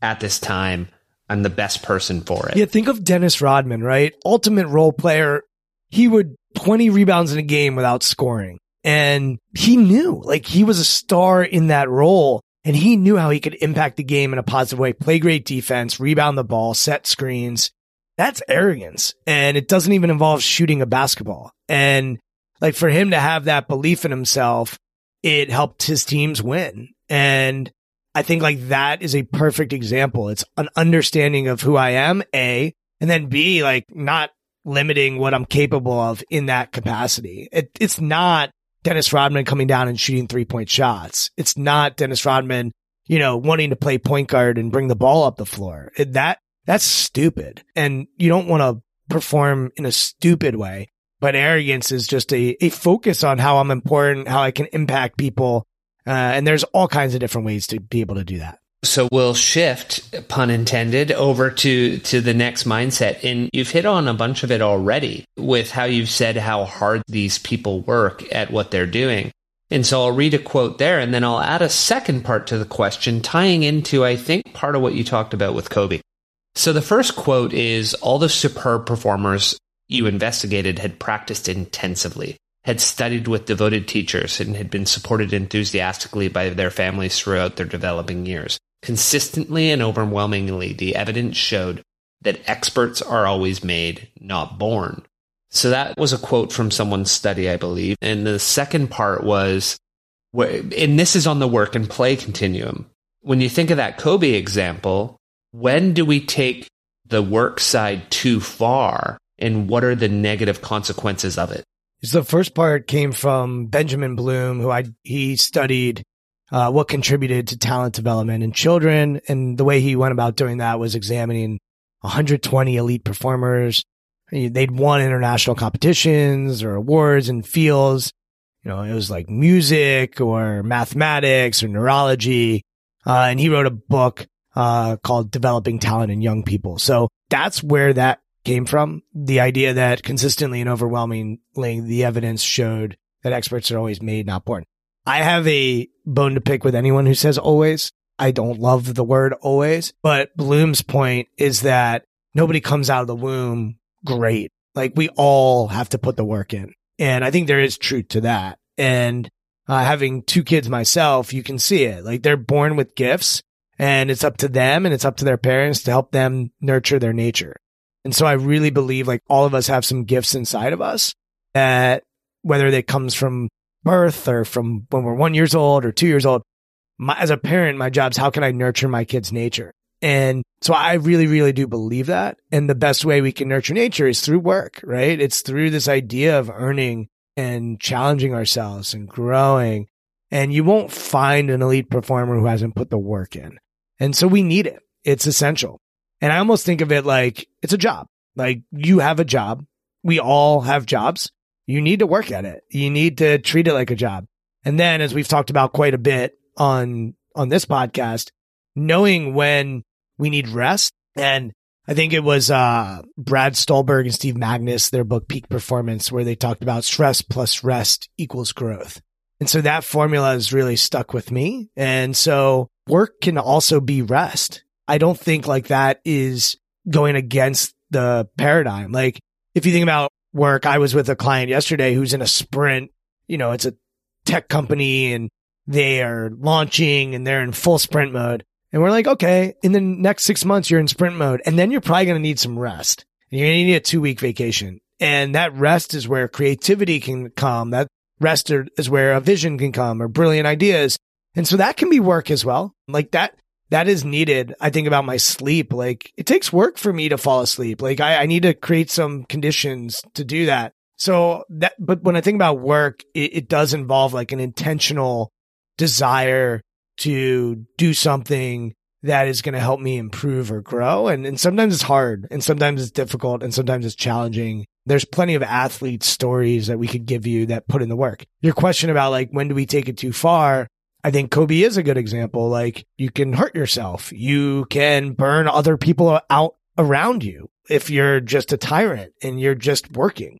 at this time. I'm the best person for it. Yeah, think of Dennis Rodman, right? Ultimate role player. He would 20 rebounds in a game without scoring. And he knew, like, he was a star in that role and he knew how he could impact the game in a positive way, play great defense, rebound the ball, set screens. That's arrogance. And it doesn't even involve shooting a basketball. And like for him to have that belief in himself, it helped his teams win. And I think like that is a perfect example. It's an understanding of who I am, A, and then B, like not limiting what I'm capable of in that capacity. It, it's not Dennis Rodman coming down and shooting three point shots. It's not Dennis Rodman, you know, wanting to play point guard and bring the ball up the floor. That, that's stupid. And you don't want to perform in a stupid way. But arrogance is just a, a focus on how I'm important, how I can impact people. Uh, and there's all kinds of different ways to be able to do that. So we'll shift, pun intended, over to to the next mindset. And you've hit on a bunch of it already with how you've said how hard these people work at what they're doing. And so I'll read a quote there and then I'll add a second part to the question tying into I think part of what you talked about with Kobe. So the first quote is all the superb performers you investigated had practiced intensively had studied with devoted teachers and had been supported enthusiastically by their families throughout their developing years. Consistently and overwhelmingly, the evidence showed that experts are always made, not born. So that was a quote from someone's study, I believe. And the second part was, and this is on the work and play continuum. When you think of that Kobe example, when do we take the work side too far and what are the negative consequences of it? So the first part came from Benjamin Bloom, who I, he studied uh, what contributed to talent development in children. And the way he went about doing that was examining 120 elite performers. They'd won international competitions or awards in fields. You know, it was like music or mathematics or neurology. Uh, and he wrote a book, uh, called Developing Talent in Young People. So that's where that came from. The idea that consistently and overwhelmingly the evidence showed that experts are always made, not born. I have a bone to pick with anyone who says always. I don't love the word always, but Bloom's point is that nobody comes out of the womb great. Like we all have to put the work in. And I think there is truth to that. And uh, having two kids myself, you can see it. Like they're born with gifts and it's up to them and it's up to their parents to help them nurture their nature. And so I really believe like all of us have some gifts inside of us that whether it comes from birth or from when we're one years old or two years old. My, as a parent, my job's how can I nurture my kid's nature? And so I really, really do believe that. And the best way we can nurture nature is through work, right? It's through this idea of earning and challenging ourselves and growing. And you won't find an elite performer who hasn't put the work in. And so we need it. It's essential. And I almost think of it like it's a job. Like you have a job. We all have jobs. You need to work at it. You need to treat it like a job. And then as we've talked about quite a bit on, on this podcast, knowing when we need rest. And I think it was, uh, Brad Stulberg and Steve Magness, their book Peak Performance, where they talked about stress plus rest equals growth. And so that formula has really stuck with me. And so work can also be rest. I don't think like that is going against the paradigm. Like if you think about work, I was with a client yesterday who's in a sprint, you know, it's a tech company and they are launching and they're in full sprint mode. And we're like, okay, in the next six months, you're in sprint mode and then you're probably going to need some rest. And you're going to need a two week vacation. And that rest is where creativity can come. That rest is where a vision can come or brilliant ideas. And so that can be work as well. Like that, that is needed. I think about my sleep. Like it takes work for me to fall asleep. Like I, I need to create some conditions to do that. So that, but when I think about work, it, it does involve like an intentional desire to do something that is going to help me improve or grow. And, and sometimes it's hard and sometimes it's difficult and sometimes it's challenging. There's plenty of athlete stories that we could give you that put in the work. Your question about like, when do we take it too far? I think Kobe is a good example. Like you can hurt yourself. You can burn other people out around you if you're just a tyrant and you're just working.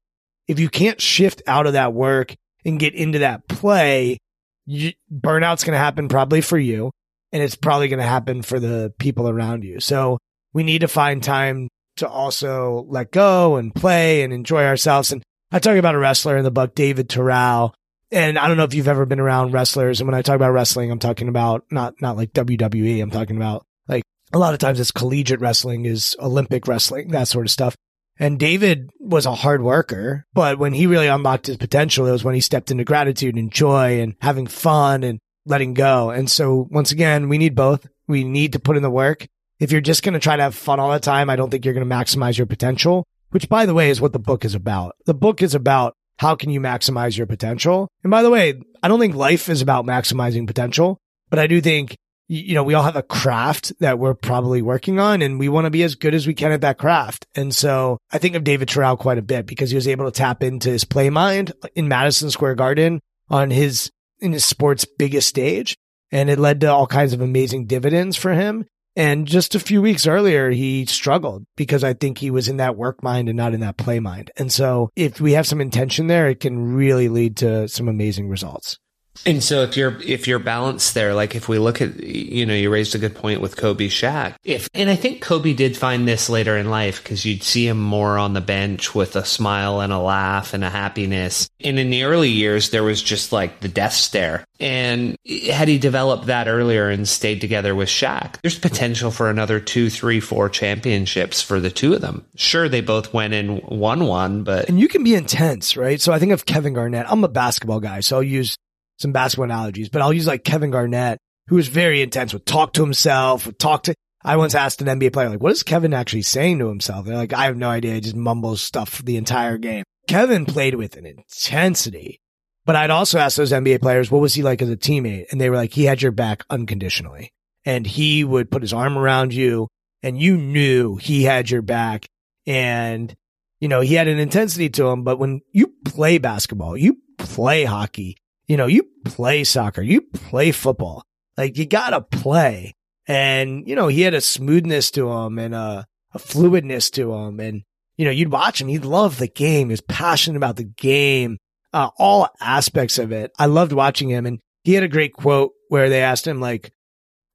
If you can't shift out of that work and get into that play, you, burnout's going to happen probably for you and it's probably going to happen for the people around you. So we need to find time to also let go and play and enjoy ourselves. And I talk about a wrestler in the book, David Terrell. And I don't know if you've ever been around wrestlers. And when I talk about wrestling, I'm talking about not, not like WWE. I'm talking about like a lot of times it's collegiate wrestling is Olympic wrestling, that sort of stuff. And David was a hard worker, but when he really unlocked his potential, it was when he stepped into gratitude and joy and having fun and letting go. And so once again, we need both. We need to put in the work. If you're just going to try to have fun all the time, I don't think you're going to maximize your potential, which by the way is what the book is about. The book is about how can you maximize your potential? And by the way, I don't think life is about maximizing potential, but I do think you know, we all have a craft that we're probably working on and we want to be as good as we can at that craft. And so I think of David Terrell quite a bit because he was able to tap into his play mind in Madison Square Garden on his, in his sport's biggest stage. And it led to all kinds of amazing dividends for him. And just a few weeks earlier, he struggled because I think he was in that work mind and not in that play mind. And so if we have some intention there, it can really lead to some amazing results. And so if you're if you're balanced there, like if we look at you know, you raised a good point with Kobe Shaq. If and I think Kobe did find this later in life because you'd see him more on the bench with a smile and a laugh and a happiness. And in the early years there was just like the death stare. And had he developed that earlier and stayed together with Shaq, there's potential for another two, three, four championships for the two of them. Sure, they both went in one one, but and you can be intense, right? So I think of Kevin Garnett. I'm a basketball guy, so I'll use some basketball analogies, but I'll use like Kevin Garnett, who was very intense, would talk to himself, would talk to, I once asked an NBA player, like, what is Kevin actually saying to himself? They're like, I have no idea. He just mumbles stuff the entire game. Kevin played with an intensity, but I'd also ask those NBA players, what was he like as a teammate? And they were like, he had your back unconditionally and he would put his arm around you and you knew he had your back and you know, he had an intensity to him, but when you play basketball, you play hockey, you know, you play soccer, you play football, like you gotta play. And, you know, he had a smoothness to him and a, a fluidness to him. And, you know, you'd watch him. He'd love the game. He was passionate about the game, uh, all aspects of it. I loved watching him. And he had a great quote where they asked him, like,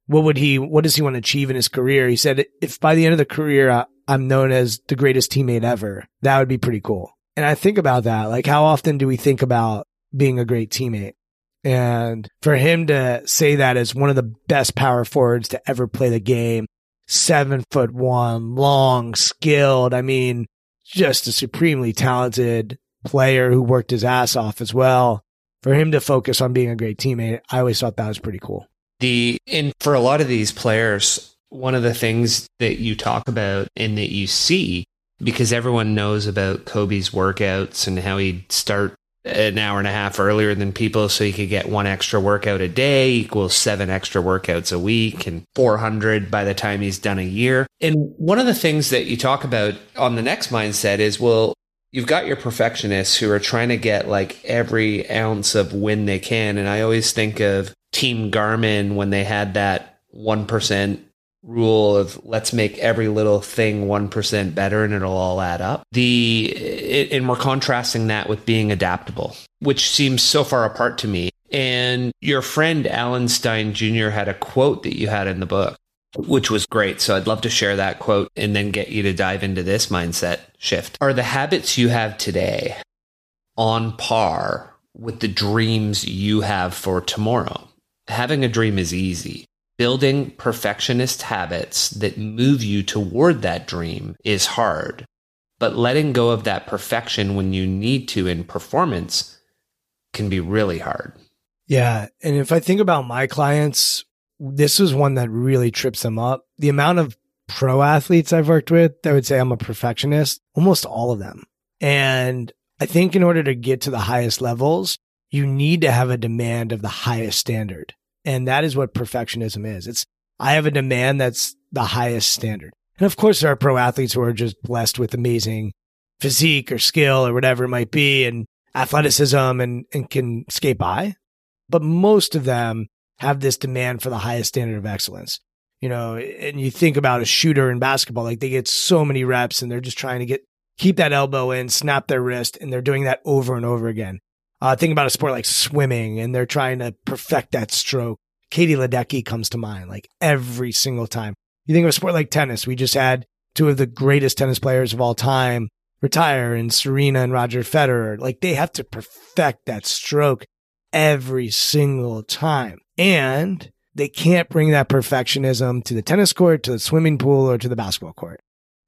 what would he, what does he want to achieve in his career? He said, if by the end of the career, I'm known as the greatest teammate ever, that would be pretty cool. And I think about that. Like, how often do we think about being a great teammate. And for him to say that as one of the best power forwards to ever play the game, seven foot one, long, skilled. I mean, just a supremely talented player who worked his ass off as well. For him to focus on being a great teammate, I always thought that was pretty cool. The and for a lot of these players, one of the things that you talk about and that you see because everyone knows about Kobe's workouts and how he'd start an hour and a half earlier than people so you could get one extra workout a day equals seven extra workouts a week and 400 by the time he's done a year. And one of the things that you talk about on the next mindset is, well, you've got your perfectionists who are trying to get like every ounce of win they can. And I always think of Team Garmin when they had that 1% rule of let's make every little thing 1% better and it'll all add up. The and we're contrasting that with being adaptable, which seems so far apart to me. And your friend Alan Stein Jr. had a quote that you had in the book, which was great. So I'd love to share that quote and then get you to dive into this mindset shift. Are the habits you have today on par with the dreams you have for tomorrow? Having a dream is easy building perfectionist habits that move you toward that dream is hard. But letting go of that perfection when you need to in performance can be really hard. Yeah. And if I think about my clients, this is one that really trips them up. The amount of pro athletes I've worked with that would say I'm a perfectionist, almost all of them. And I think in order to get to the highest levels, you need to have a demand of the highest standard. And that is what perfectionism is. It's, I have a demand that's the highest standard. And of course, there are pro athletes who are just blessed with amazing physique or skill or whatever it might be and athleticism and, and can skate by. But most of them have this demand for the highest standard of excellence. You know, and you think about a shooter in basketball, like they get so many reps and they're just trying to get, keep that elbow in, snap their wrist, and they're doing that over and over again. Uh, think about a sport like swimming and they're trying to perfect that stroke. Katie Ledecky comes to mind like every single time. You think of a sport like tennis. We just had two of the greatest tennis players of all time retire and Serena and Roger Federer. Like they have to perfect that stroke every single time. And they can't bring that perfectionism to the tennis court, to the swimming pool, or to the basketball court.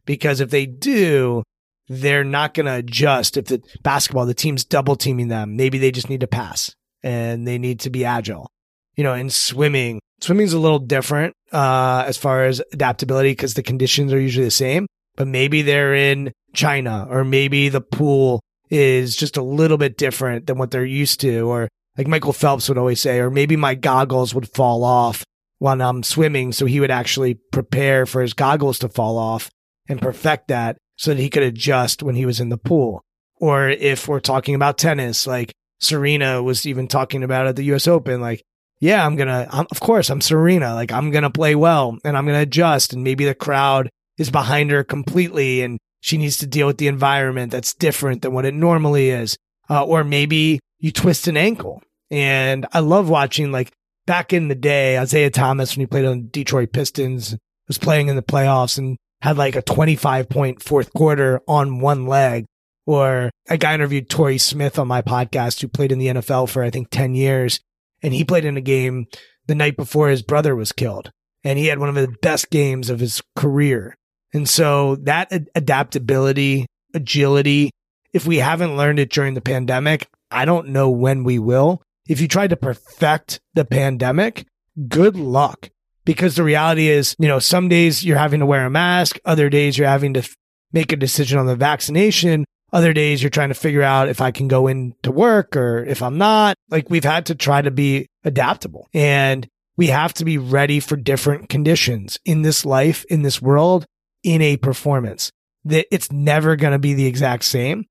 Because if they do, they're not going to adjust. If the basketball, the team's double teaming them, maybe they just need to pass and they need to be agile. You know, in swimming, swimming's a little different, uh, as far as adaptability because the conditions are usually the same, but maybe they're in China or maybe the pool is just a little bit different than what they're used to. Or like Michael Phelps would always say, or maybe my goggles would fall off when I'm swimming. So he would actually prepare for his goggles to fall off and perfect that so that he could adjust when he was in the pool. Or if we're talking about tennis, like Serena was even talking about at the US Open, like, yeah, I'm going to, of course, I'm Serena. Like, I'm going to play well and I'm going to adjust. And maybe the crowd is behind her completely and she needs to deal with the environment that's different than what it normally is. Uh, or maybe you twist an ankle. And I love watching, like, back in the day, Isiah Thomas, when he played on Detroit Pistons, was playing in the playoffs and had like a 25 point fourth quarter on one leg. Or a guy interviewed Torrey Smith on my podcast who played in the NFL for I think 10 years. And he played in a game the night before his brother was killed. And he had one of the best games of his career. And so that ad- adaptability, agility, if we haven't learned it during the pandemic, I don't know when we will. If you try to perfect the pandemic, good luck because the reality is, you know, some days you're having to wear a mask, other days you're having to f- make a decision on the vaccination. Other days you're trying to figure out if I can go into work or if I'm not. Like we've had to try to be adaptable and we have to be ready for different conditions in this life, in this world, in a performance that it's never going to be the exact same.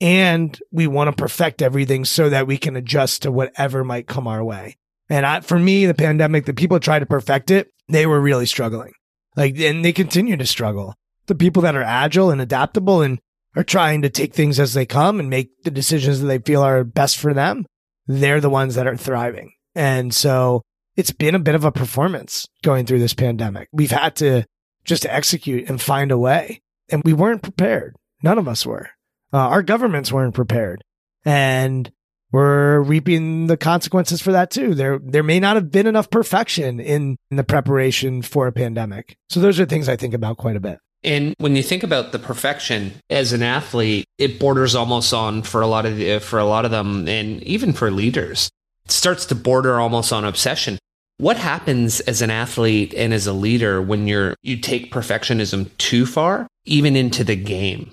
And we want to perfect everything so that we can adjust to whatever might come our way. And I, for me, the pandemic, the people tried to perfect it, they were really struggling. Like, and they continue to struggle. The people that are agile and adaptable and are trying to take things as they come and make the decisions that they feel are best for them, they're the ones that are thriving. And so it's been a bit of a performance going through this pandemic. We've had to just execute and find a way. And we weren't prepared. None of us were. Uh, our governments weren't prepared. And we're reaping the consequences for that too. There, there may not have been enough perfection in, in the preparation for a pandemic. So those are things I think about quite a bit. And when you think about the perfection as an athlete, it borders almost on for a lot of the, for a lot of them, and even for leaders, it starts to border almost on obsession. What happens as an athlete and as a leader when you're you take perfectionism too far, even into the game?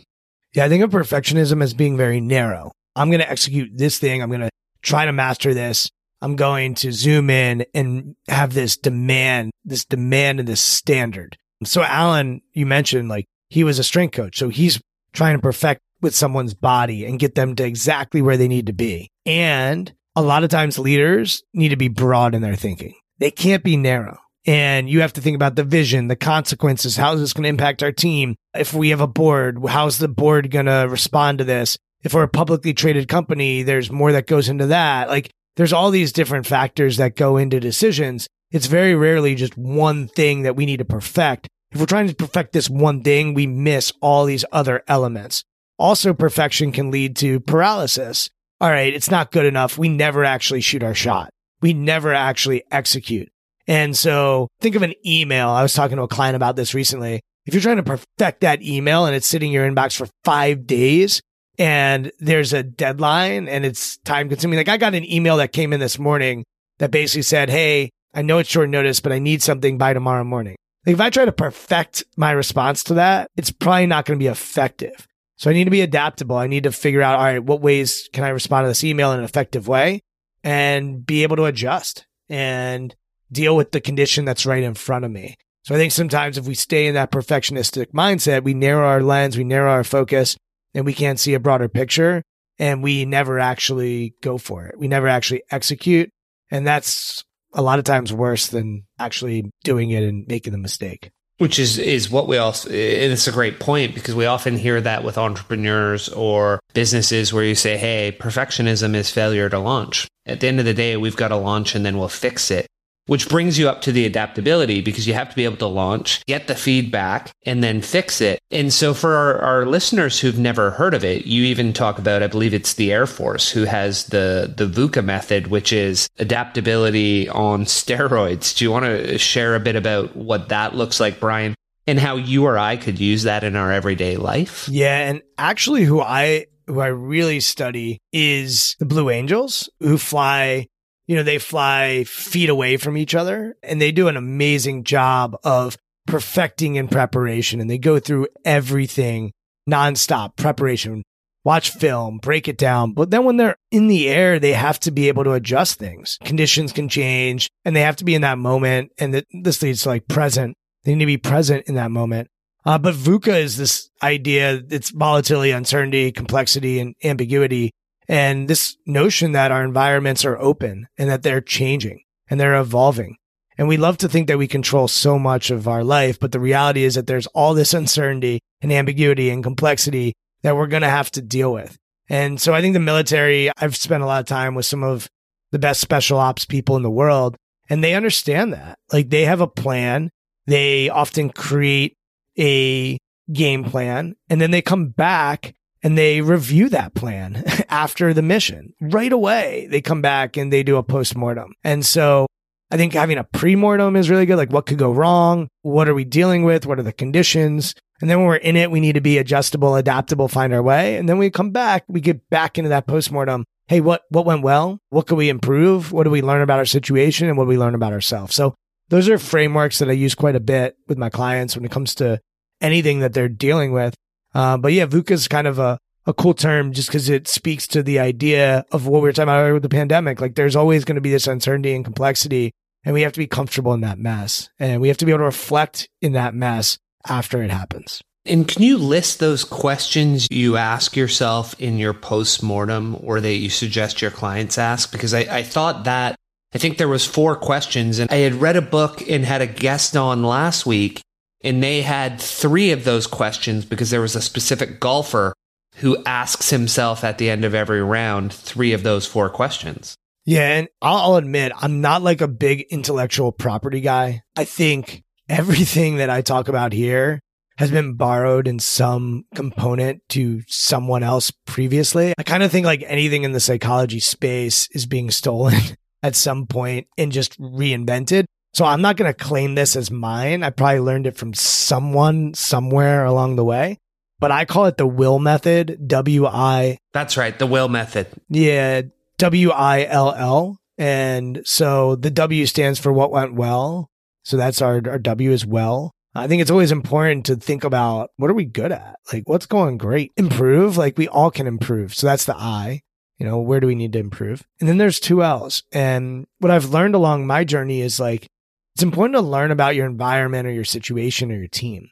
Yeah, I think of perfectionism as being very narrow. I'm going to execute this thing. I'm going to try to master this. I'm going to zoom in and have this demand, this demand and this standard. So Alan, you mentioned like he was a strength coach. So he's trying to perfect with someone's body and get them to exactly where they need to be. And a lot of times leaders need to be broad in their thinking. They can't be narrow. And you have to think about the vision, the consequences. How is this going to impact our team? If we have a board, how's the board going to respond to this? If we're a publicly traded company, there's more that goes into that. Like there's all these different factors that go into decisions. It's very rarely just one thing that we need to perfect. If we're trying to perfect this one thing, we miss all these other elements. Also, perfection can lead to paralysis. All right, it's not good enough. We never actually shoot our shot. We never actually execute. And so think of an email. I was talking to a client about this recently. If you're trying to perfect that email and it's sitting in your inbox for five days and there's a deadline and it's time consuming, like I got an email that came in this morning that basically said, Hey, I know it's short notice, but I need something by tomorrow morning. Like if I try to perfect my response to that, it's probably not going to be effective. So I need to be adaptable. I need to figure out, all right, what ways can I respond to this email in an effective way and be able to adjust and deal with the condition that's right in front of me. So I think sometimes if we stay in that perfectionistic mindset, we narrow our lens, we narrow our focus, and we can't see a broader picture and we never actually go for it. We never actually execute. And that's a lot of times worse than actually doing it and making the mistake. Which is, is what we also, and it's a great point because we often hear that with entrepreneurs or businesses where you say, Hey, perfectionism is failure to launch. At the end of the day, we've got to launch and then we'll fix it which brings you up to the adaptability because you have to be able to launch, get the feedback, and then fix it. And so for our, our, listeners who've never heard of it, you even talk about, I believe it's the Air Force who has the, the VUCA method, which is adaptability on steroids. Do you want to share a bit about what that looks like, Brian? And how you or I could use that in our everyday life? Yeah. And actually who I who I really study is the Blue Angels who fly you know, they fly feet away from each other and they do an amazing job of perfecting in preparation and they go through everything nonstop preparation, watch film, break it down. But then when they're in the air, they have to be able to adjust things. Conditions can change and they have to be in that moment. And this leads to like present. They need to be present in that moment. Uh, but VUCA is this idea. It's volatility, uncertainty, complexity, and ambiguity and this notion that our environments are open and that they're changing and they're evolving. And we love to think that we control so much of our life, but the reality is that there's all this uncertainty and ambiguity and complexity that we're going to have to deal with. And so I think the military, I've spent a lot of time with some of the best special ops people in the world, and they understand that. Like they have a plan. They often create a game plan and then they come back and they review that plan after the mission right away. They come back and they do a post-mortem. And so I think having a pre-mortem is really good. Like what could go wrong? What are we dealing with? What are the conditions? And then when we're in it, we need to be adjustable, adaptable, find our way. And then we come back, we get back into that post-mortem. Hey, what, what went well? What could we improve? What do we learn about our situation and what do we learn about ourselves? So those are frameworks that I use quite a bit with my clients when it comes to anything that they're dealing with. Uh, but yeah, VUCA is kind of a, a cool term just because it speaks to the idea of what we were talking about with the pandemic. Like there's always going to be this uncertainty and complexity, and we have to be comfortable in that mess. And we have to be able to reflect in that mess after it happens. And can you list those questions you ask yourself in your post-mortem or that you suggest your clients ask? Because I, I thought that I think there was four questions and I had read a book and had a guest on last week and they had three of those questions because there was a specific golfer who asks himself at the end of every round three of those four questions. Yeah, and I'll admit, I'm not like a big intellectual property guy. I think everything that I talk about here has been borrowed in some component to someone else previously. I kind of think like anything in the psychology space is being stolen at some point and just reinvented. So I'm not going to claim this as mine. I probably learned it from someone somewhere along the way, but I call it the will method. W I. That's right. The will method. Yeah. W I L L. And so the W stands for what went well. So that's our, our W as well. I think it's always important to think about what are we good at? Like what's going great? Improve. Like we all can improve. So that's the I. You know, where do we need to improve? And then there's two L's. And what I've learned along my journey is like, it's important to learn about your environment or your situation or your team.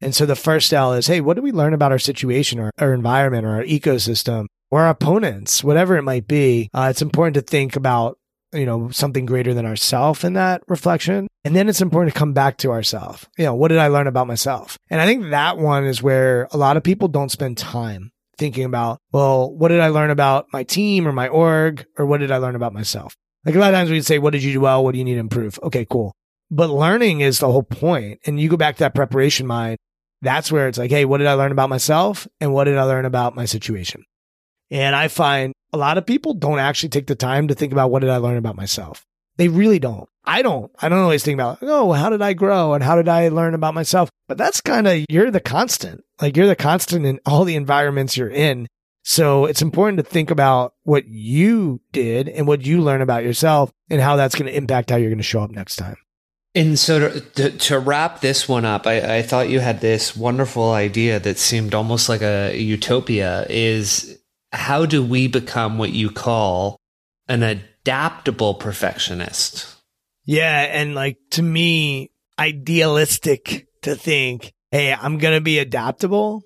And so the first L is, hey, what do we learn about our situation or our environment or our ecosystem or our opponents, whatever it might be? Uh, it's important to think about, you know, something greater than ourself in that reflection. And then it's important to come back to ourself. You know, what did I learn about myself? And I think that one is where a lot of people don't spend time thinking about, well, what did I learn about my team or my org or what did I learn about myself? Like a lot of times we'd say, what did you do well? What do you need to improve? Okay, cool. But learning is the whole point. And you go back to that preparation mind. That's where it's like, hey, what did I learn about myself? And what did I learn about my situation? And I find a lot of people don't actually take the time to think about what did I learn about myself. They really don't. I don't. I don't always think about, oh, how did I grow and how did I learn about myself? But that's kind of, you're the constant. Like you're the constant in all the environments you're in. So it's important to think about what you did and what you learn about yourself and how that's going to impact how you're going to show up next time. And so to, to, to wrap this one up, I, I, thought you had this wonderful idea that seemed almost like a utopia is how do we become what you call an adaptable perfectionist? Yeah. And like to me, idealistic to think, hey, I'm going to be adaptable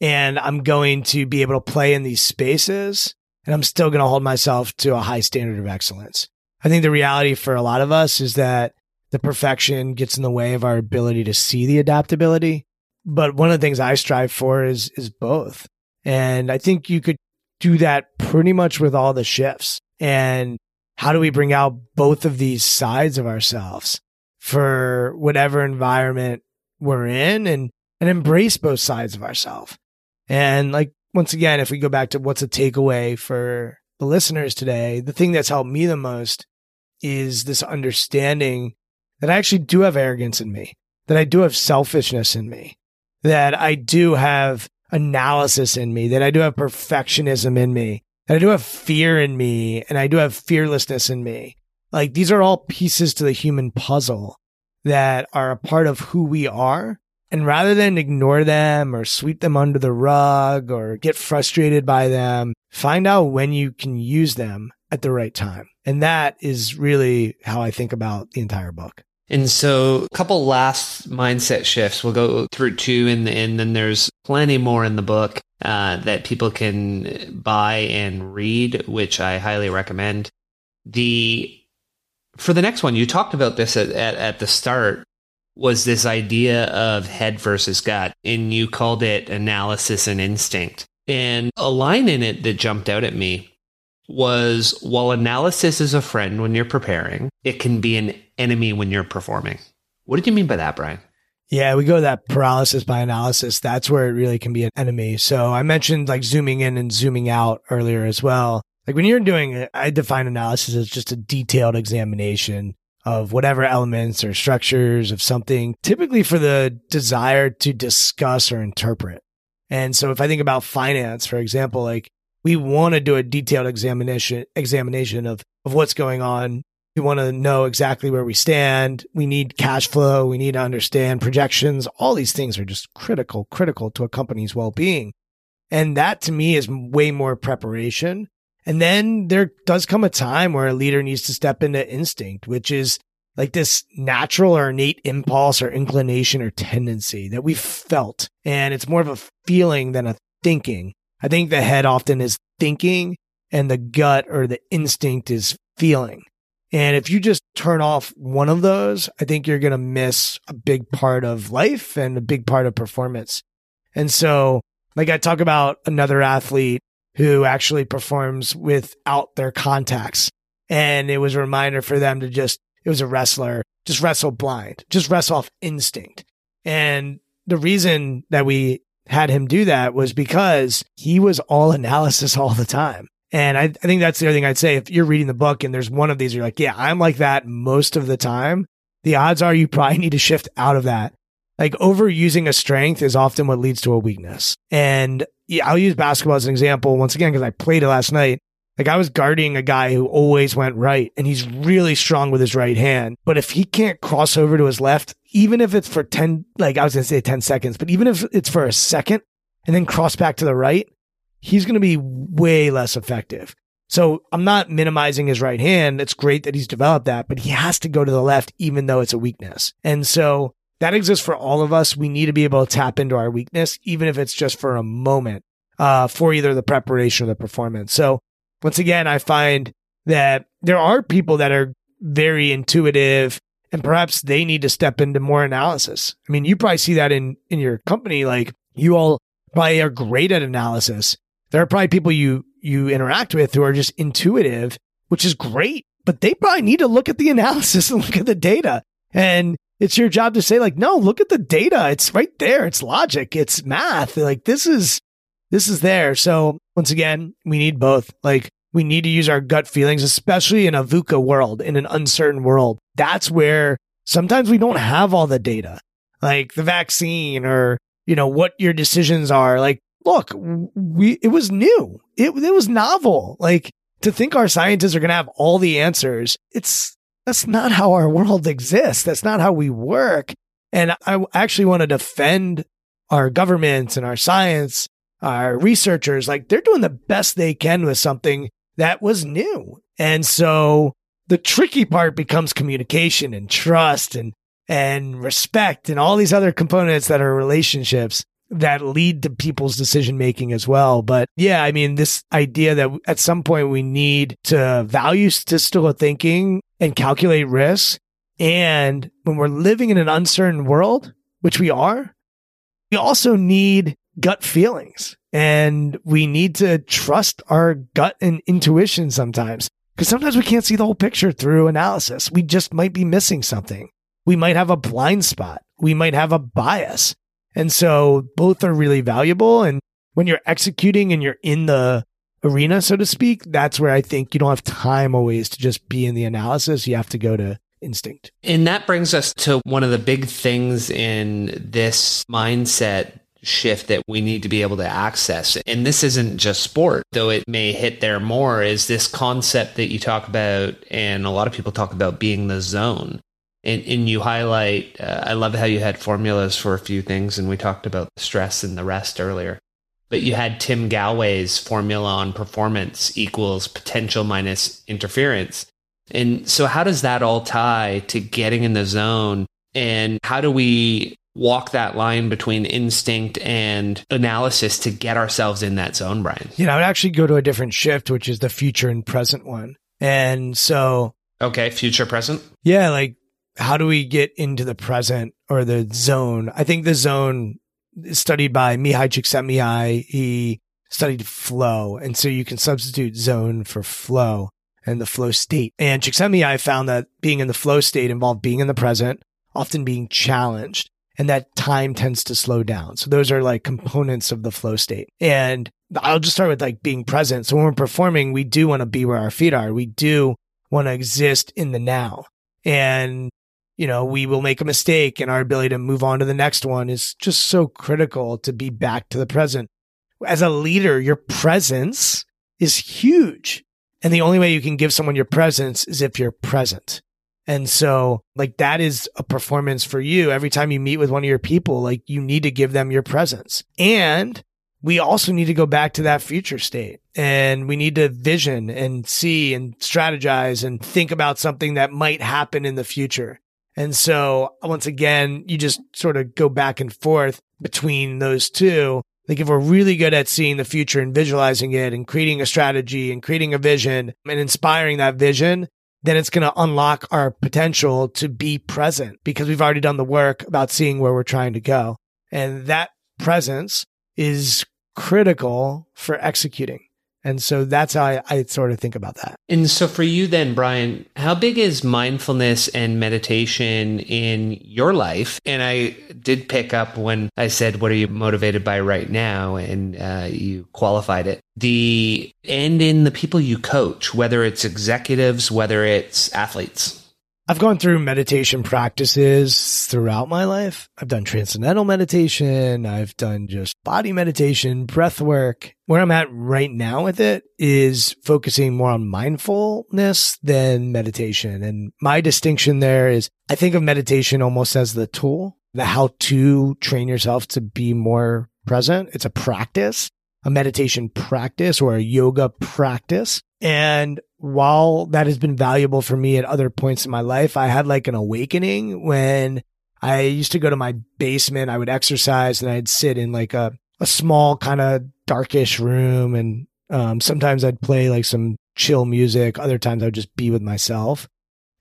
and I'm going to be able to play in these spaces and I'm still going to hold myself to a high standard of excellence. I think the reality for a lot of us is that the perfection gets in the way of our ability to see the adaptability. But one of the things I strive for is, is both. And I think you could do that pretty much with all the shifts. And how do we bring out both of these sides of ourselves for whatever environment we're in and, and embrace both sides of ourselves? And like, once again, if we go back to what's a takeaway for the listeners today, the thing that's helped me the most is this understanding that I actually do have arrogance in me, that I do have selfishness in me, that I do have analysis in me, that I do have perfectionism in me, that I do have fear in me and I do have fearlessness in me. Like these are all pieces to the human puzzle that are a part of who we are. And rather than ignore them or sweep them under the rug or get frustrated by them, find out when you can use them at the right time. And that is really how I think about the entire book. And so, a couple last mindset shifts. We'll go through two, and, and then there's plenty more in the book uh, that people can buy and read, which I highly recommend. The for the next one, you talked about this at, at, at the start. Was this idea of head versus gut, and you called it analysis and instinct. And a line in it that jumped out at me was while analysis is a friend when you're preparing, it can be an enemy when you're performing. What did you mean by that, Brian? Yeah, we go that paralysis by analysis. That's where it really can be an enemy. So I mentioned like zooming in and zooming out earlier as well. Like when you're doing it, I define analysis as just a detailed examination of whatever elements or structures of something, typically for the desire to discuss or interpret. And so if I think about finance, for example, like we want to do a detailed examination, examination of, of what's going on we want to know exactly where we stand. We need cash flow. We need to understand projections. All these things are just critical, critical to a company's well being. And that to me is way more preparation. And then there does come a time where a leader needs to step into instinct, which is like this natural or innate impulse or inclination or tendency that we've felt. And it's more of a feeling than a thinking. I think the head often is thinking and the gut or the instinct is feeling. And if you just turn off one of those, I think you're going to miss a big part of life and a big part of performance. And so, like I talk about another athlete who actually performs without their contacts. And it was a reminder for them to just, it was a wrestler, just wrestle blind, just wrestle off instinct. And the reason that we had him do that was because he was all analysis all the time. And I, I think that's the other thing I'd say. If you're reading the book and there's one of these, you're like, yeah, I'm like that most of the time. The odds are you probably need to shift out of that. Like overusing a strength is often what leads to a weakness. And yeah, I'll use basketball as an example once again, because I played it last night. Like I was guarding a guy who always went right and he's really strong with his right hand. But if he can't cross over to his left, even if it's for 10, like I was going to say 10 seconds, but even if it's for a second and then cross back to the right, he's going to be way less effective. So I'm not minimizing his right hand. It's great that he's developed that, but he has to go to the left, even though it's a weakness. And so that exists for all of us. We need to be able to tap into our weakness, even if it's just for a moment, uh, for either the preparation or the performance. So once again, I find that there are people that are very intuitive and perhaps they need to step into more analysis. I mean, you probably see that in, in your company. Like you all probably are great at analysis. There are probably people you, you interact with who are just intuitive, which is great, but they probably need to look at the analysis and look at the data. And it's your job to say like, no, look at the data. It's right there. It's logic. It's math. Like this is, this is there. So once again, we need both. Like we need to use our gut feelings, especially in a VUCA world, in an uncertain world. That's where sometimes we don't have all the data, like the vaccine or, you know, what your decisions are. Like, look, we, it was new. It, it was novel. Like to think our scientists are going to have all the answers. It's, that's not how our world exists. That's not how we work. And I actually want to defend our governments and our science, our researchers. Like they're doing the best they can with something that was new. And so the tricky part becomes communication and trust and, and respect and all these other components that are relationships that lead to people's decision making as well. But yeah, I mean, this idea that at some point we need to value statistical thinking and calculate risks. And when we're living in an uncertain world, which we are, we also need gut feelings and we need to trust our gut and intuition sometimes because sometimes we can't see the whole picture through analysis. We just might be missing something. We might have a blind spot. We might have a bias. And so both are really valuable. And when you're executing and you're in the arena, so to speak, that's where I think you don't have time always to just be in the analysis. You have to go to instinct. And that brings us to one of the big things in this mindset shift that we need to be able to access. And this isn't just sport, though it may hit there more, is this concept that you talk about, and a lot of people talk about being the zone. And, and you highlight, uh, I love how you had formulas for a few things, and we talked about stress and the rest earlier. But you had Tim Gallwey's formula on performance equals potential minus interference. And so, how does that all tie to getting in the zone? And how do we walk that line between instinct and analysis to get ourselves in that zone, Brian? You know, I would actually go to a different shift, which is the future and present one. And so, okay, future present. Yeah, like how do we get into the present or the zone? I think the zone is studied by Mihaly Csikszentmihalyi. He studied flow, and so you can substitute zone for flow and the flow state. And Csikszentmihalyi found that being in the flow state involved being in the present, often being challenged and that time tends to slow down. So those are like components of the flow state. And I'll just start with like being present. So when we're performing, we do want to be where our feet are. We do want to exist in the now. And, you know, we will make a mistake and our ability to move on to the next one is just so critical to be back to the present. As a leader, your presence is huge. And the only way you can give someone your presence is if you're present. And so like that is a performance for you. Every time you meet with one of your people, like you need to give them your presence. And we also need to go back to that future state and we need to vision and see and strategize and think about something that might happen in the future. And so once again, you just sort of go back and forth between those two. Like if we're really good at seeing the future and visualizing it and creating a strategy and creating a vision and inspiring that vision, then it's going to unlock our potential to be present because we've already done the work about seeing where we're trying to go. And that presence is critical for executing. And so that's how I, I, sort of think about that. And so for you then, Brian, how big is mindfulness and meditation in your life? And I did pick up when I said, what are you motivated by right now? And uh, you qualified it. The and in the people you coach, whether it's executives, whether it's athletes. I've gone through meditation practices throughout my life. I've done transcendental meditation. I've done just body meditation, breath work. Where I'm at right now with it is focusing more on mindfulness than meditation. And my distinction there is I think of meditation almost as the tool, the how to train yourself to be more present. It's a practice. a meditation practice or a yoga practice. And while that has been valuable for me at other points in my life, I had like an awakening when I used to go to my basement. I would exercise and I'd sit in like a, a small kind of darkish room. And um, sometimes I'd play like some chill music. Other times I'd just be with myself.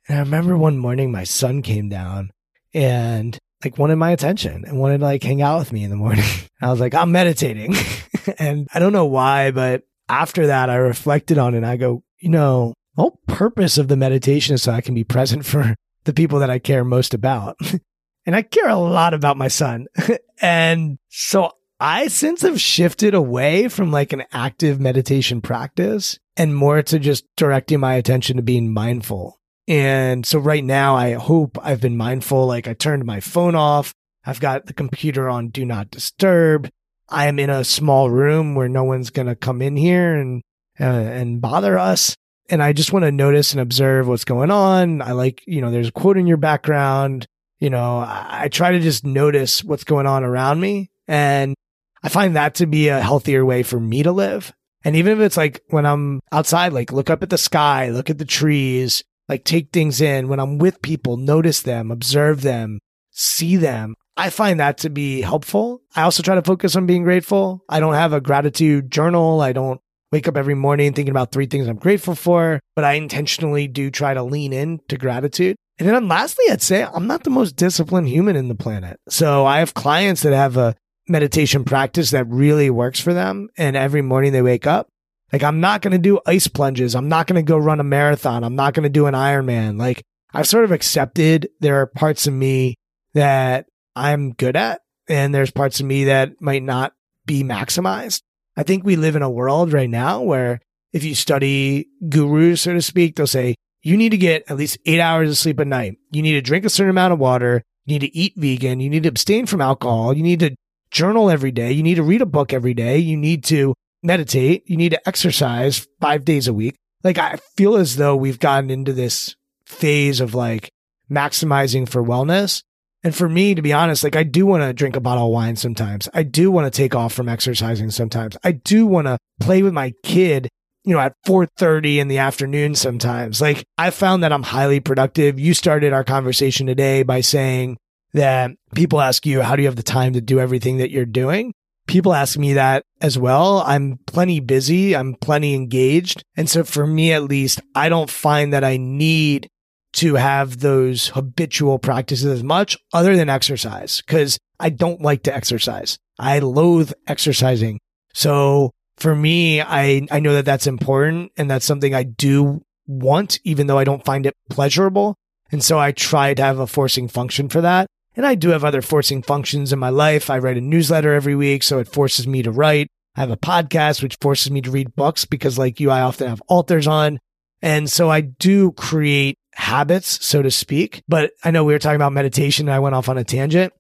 And I remember one morning my son came down and like wanted my attention and wanted to like hang out with me in the morning. I was like, I'm meditating. and I don't know why, but after that, I reflected on it and I go, you know, the whole purpose of the meditation is so I can be present for the people that I care most about. and I care a lot about my son. and so I since have shifted away from like an active meditation practice and more to just directing my attention to being mindful. And so right now I hope I've been mindful. Like I turned my phone off. I've got the computer on do not disturb. I am in a small room where no one's going to come in here and, uh, and bother us. And I just want to notice and observe what's going on. I like, you know, there's a quote in your background. You know, I try to just notice what's going on around me. And I find that to be a healthier way for me to live. And even if it's like when I'm outside, like look up at the sky, look at the trees, like take things in. When I'm with people, notice them, observe them, see them. I find that to be helpful. I also try to focus on being grateful. I don't have a gratitude journal. I don't wake up every morning thinking about three things I'm grateful for, but I intentionally do try to lean in to gratitude. And then lastly, I'd say I'm not the most disciplined human in the planet. So I have clients that have a meditation practice that really works for them. And every morning they wake up, like I'm not going to do ice plunges. I'm not going to go run a marathon. I'm not going to do an Ironman. Like I've sort of accepted there are parts of me that I'm good at. And there's parts of me that might not be maximized. I think we live in a world right now where if you study gurus, so to speak, they'll say you need to get at least eight hours of sleep a night. You need to drink a certain amount of water. You need to eat vegan. You need to abstain from alcohol. You need to journal every day. You need to read a book every day. You need to meditate. You need to exercise five days a week. Like I feel as though we've gotten into this phase of like maximizing for wellness. And for me, to be honest, like I do want to drink a bottle of wine sometimes. I do want to take off from exercising sometimes. I do want to play with my kid, you know, at 4:30 in the afternoon sometimes. Like I found that I'm highly productive. You started our conversation today by saying that people ask you, how do you have the time to do everything that you're doing? People ask me that as well. I'm plenty busy. I'm plenty engaged. And so for me, at least, I don't find that I need to have those habitual practices as much other than exercise because I don't like to exercise. I loathe exercising. So for me, I, I know that that's important and that's something I do want, even though I don't find it pleasurable. And so I try to have a forcing function for that. And I do have other forcing functions in my life. I write a newsletter every week, so it forces me to write. I have a podcast, which forces me to read books because like you, I often have authors on. And so I do create habits, so to speak. But I know we were talking about meditation and I went off on a tangent.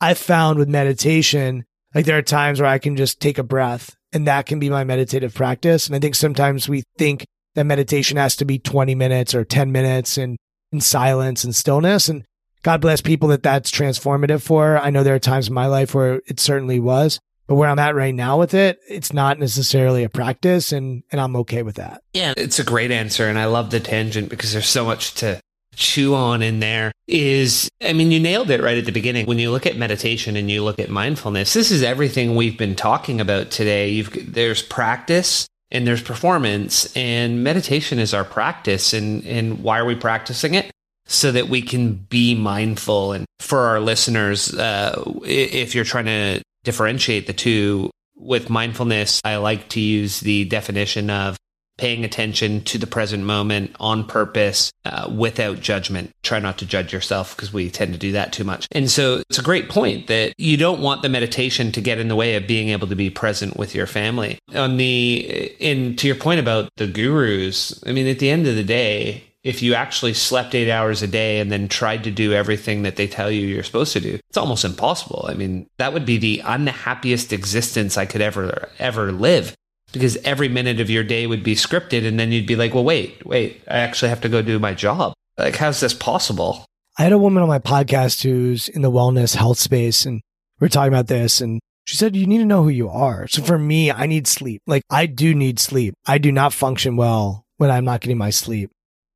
I found with meditation, like there are times where I can just take a breath and that can be my meditative practice. And I think sometimes we think that meditation has to be 20 minutes or 10 minutes and in silence and stillness. And God bless people that that's transformative for. I know there are times in my life where it certainly was. But where I'm at right now with it, it's not necessarily a practice and, and I'm okay with that. Yeah, it's a great answer. And I love the tangent because there's so much to chew on in there. Is I mean you nailed it right at the beginning. When you look at meditation and you look at mindfulness this is everything we've been talking about today. You've, there's practice and there's performance and meditation is our practice and and why are we practicing it? So that we can be mindful. And for our listeners uh, if you're trying to differentiate the two with mindfulness, I like to use the definition of paying attention to the present moment on purpose uh, without judgment. Try not to judge yourself because we tend to do that too much. And so it's a great point that you don't want the meditation to get in the way of being able to be present with your family. On the in to your point about the gurus, I mean at the end of the day, if you actually slept eight hours a day and then tried to do everything that they tell you you're supposed to do, it's almost impossible. I mean, that would be the unhappiest existence I could ever, ever live because every minute of your day would be scripted. And then you'd be like, well, wait, wait, I actually have to go do my job. Like, how's this possible? I had a woman on my podcast who's in the wellness health space and we we're talking about this. And She said, you need to know who you are. So for me, I need sleep. Like I do need sleep. I do not function well when I'm not getting my sleep.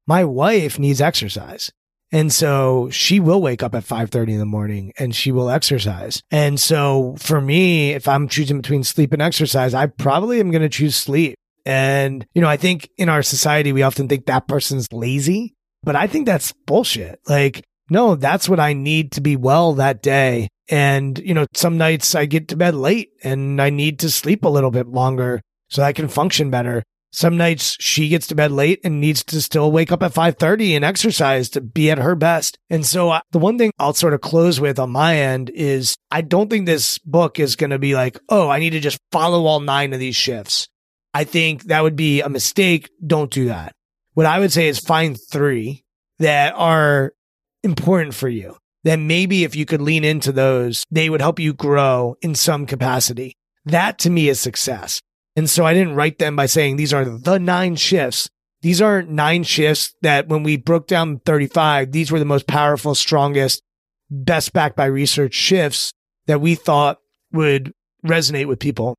My wife needs exercise. And so she will wake up at 5:30 in the morning and she will exercise. And so for me, if I'm choosing between sleep and exercise, I probably am going to choose sleep. And you know, I think in our society we often think that person's lazy, but I think that's bullshit. Like no, that's what I need to be well that day. And, you know, some nights I get to bed late and I need to sleep a little bit longer so I can function better. Some nights she gets to bed late and needs to still wake up at 5:30 and exercise to be at her best. And so uh, the one thing I'll sort of close with on my end is I don't think this book is going to be like, "Oh, I need to just follow all 9 of these shifts." I think that would be a mistake. Don't do that. What I would say is find 3 that are important for you, then maybe if you could lean into those, they would help you grow in some capacity. That to me is success. And so I didn't write them by saying these are the nine shifts. These are nine shifts that when we broke down 35, these were the most powerful, strongest, best backed by research shifts that we thought would resonate with people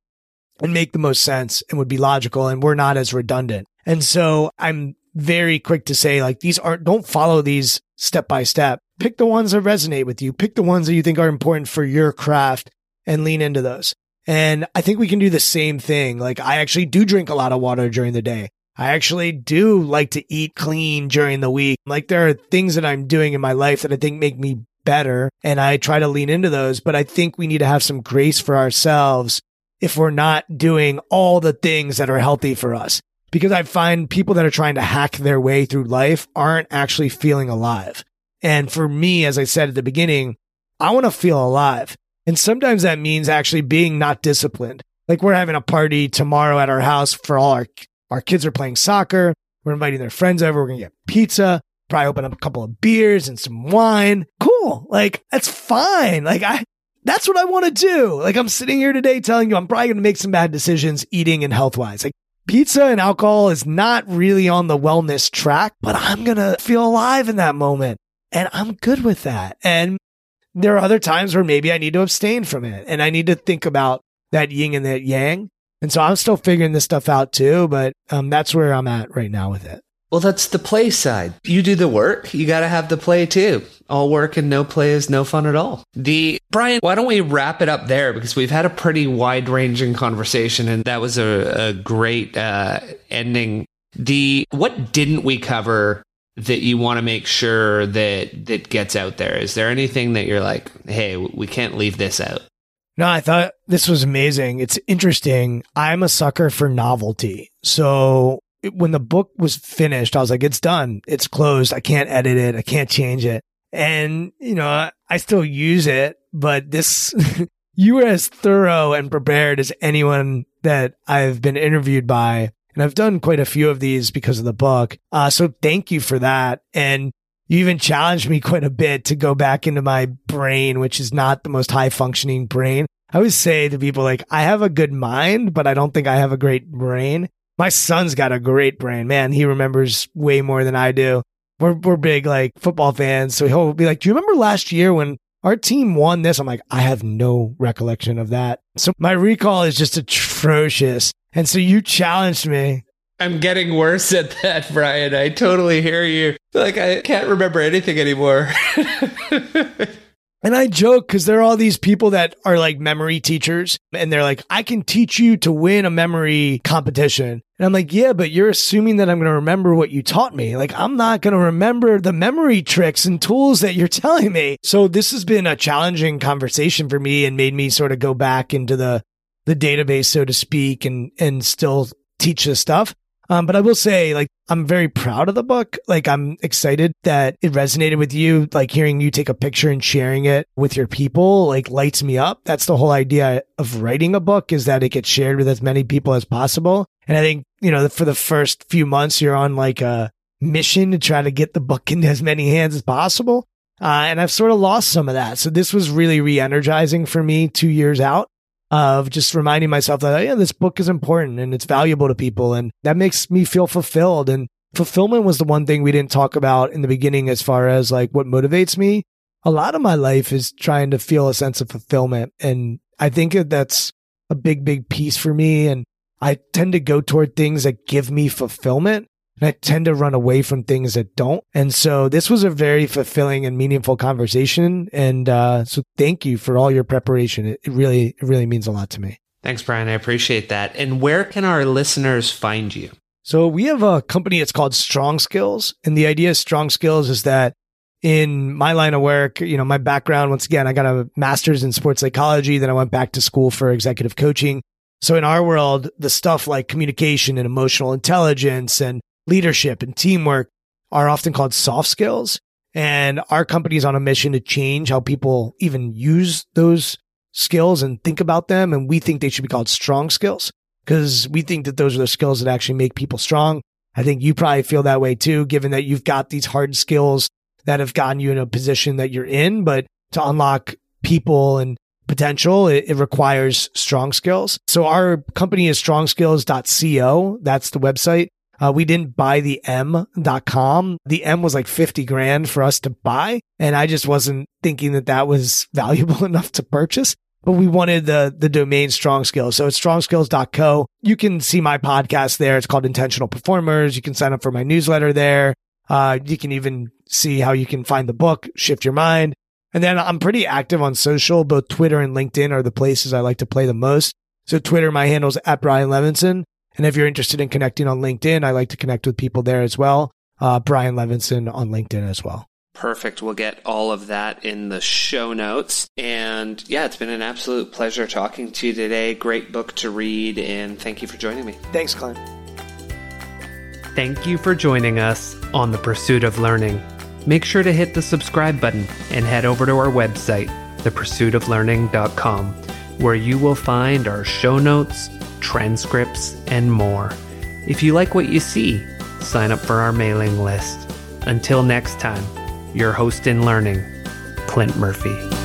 and make the most sense and would be logical and we're not as redundant. And so I'm very quick to say like these aren't don't follow these step by step. Pick the ones that resonate with you. Pick the ones that you think are important for your craft and lean into those. And I think we can do the same thing. Like I actually do drink a lot of water during the day. I actually do like to eat clean during the week. Like there are things that I'm doing in my life that I think make me better and I try to lean into those, but I think we need to have some grace for ourselves if we're not doing all the things that are healthy for us because I find people that are trying to hack their way through life aren't actually feeling alive. And for me, as I said at the beginning, I want to feel alive. And sometimes that means actually being not disciplined. Like we're having a party tomorrow at our house for all our, our kids are playing soccer. We're inviting their friends over. We're to get pizza, probably open up a couple of beers and some wine. Cool. Like that's fine. Like I, that's what I want to do. Like I'm sitting here today telling you I'm probably to make some bad decisions eating and health wise. Like pizza and alcohol is not really on the wellness track, but I'm to feel alive in that moment. And I'm good with that. And there are other times where maybe I need to abstain from it and I need to think about that yin and that yang. And so I'm still figuring this stuff out too, but um, that's where I'm at right now with it. Well, that's the play side. You do the work, you got to have the play too. All work and no play is no fun at all. The Brian, why don't we wrap it up there because we've had a pretty wide ranging conversation and that was a, a great uh, ending. The what didn't we cover that you want to make sure that that gets out there? Is there anything that you're like, hey, we can't leave this out? No, I thought this was amazing. It's interesting. I'm a sucker for novelty. So when the book was finished, I was like, it's done. It's closed. I can't edit it. I can't change it. And, you know, I still use it, but this, you were as thorough and prepared as anyone that I've been interviewed by. And I've done quite a few of these because of the book. Uh, so thank you for that. And you even challenged me quite a bit to go back into my brain, which is not the most high functioning brain. I always say to people like, I have a good mind, but I don't think I have a great brain. My son's got a great brain, man. He remembers way more than I do. We're we're big like football fans, so he'll be like, "Do you remember last year when our team won this?" I'm like, "I have no recollection of that." So my recall is just atrocious. And so you challenged me I'm getting worse at that, Brian. I totally hear you. Like I can't remember anything anymore. And I joke because there are all these people that are like memory teachers and they're like, I can teach you to win a memory competition. And I'm like, yeah, but you're assuming that I'm going to remember what you taught me. Like, I'm not going to remember the memory tricks and tools that you're telling me. So this has been a challenging conversation for me and made me sort of go back into the, the database, so to speak, and, and still teach this stuff. Um, but I will say, like, I'm very proud of the book. Like, I'm excited that it resonated with you. Like, hearing you take a picture and sharing it with your people, like, lights me up. That's the whole idea of writing a book is that it gets shared with as many people as possible. And I think, you know, for the first few months, you're on like a mission to try to get the book into as many hands as possible. Uh, and I've sort of lost some of that. So this was really re energizing for me two years out of just reminding myself that, yeah, this book is important and it's valuable to people. And that makes me feel fulfilled. And fulfillment was the one thing we didn't talk about in the beginning as far as like what motivates me. A lot of my life is trying to feel a sense of fulfillment. And I think that that's a big, big piece for me. And I tend to go toward things that give me fulfillment. And I tend to run away from things that don't. And so this was a very fulfilling and meaningful conversation. And uh, so thank you for all your preparation. It, it really, it really means a lot to me. Thanks, Brian. I appreciate that. And where can our listeners find you? So we have a company. that's called Strong Skills. And the idea of Strong Skills is that in my line of work, you know, my background, once again, I got a master's in sports psychology. Then I went back to school for executive coaching. So in our world, the stuff like communication and emotional intelligence and leadership and teamwork are often called soft skills. And our company is on a mission to change how people even use those skills and think about them. And we think they should be called strong skills because we think that those are the skills that actually make people strong. I think you probably feel that way too, given that you've got these hard skills that have gotten you in a position that you're in. But to unlock people and potential, it, it, requires strong skills. So our company is strongskills.co. That's the website. Uh, we didn't buy the M.com. The M was like 50 grand for us to buy. And I just wasn't thinking that that was valuable enough to purchase. But we wanted the, the domain strong skills. So it's strongskills.co. You can see my podcast there. It's called intentional performers. You can sign up for my newsletter there. Uh, you can even see how you can find the book, Shift Your Mind. And then I'm pretty active on social. Both Twitter and LinkedIn are the places I like to play the most. So Twitter, my handle is at Brian Levenson. And if you're interested in connecting on LinkedIn, I like to connect with people there as well. Uh, Brian Levenson on LinkedIn as well. Perfect. We'll get all of that in the show notes. And yeah, it's been an absolute pleasure talking to you today. Great book to read. And thank you for joining me. Thanks, Clint. Thank you for joining us on The Pursuit of Learning. Make sure to hit the subscribe button and head over to our website, thepursuitoflearning.com, where you will find our show notes, transcripts, and more. If you like what you see, sign up for our mailing list. Until next time, your host in learning, Clint Murphy.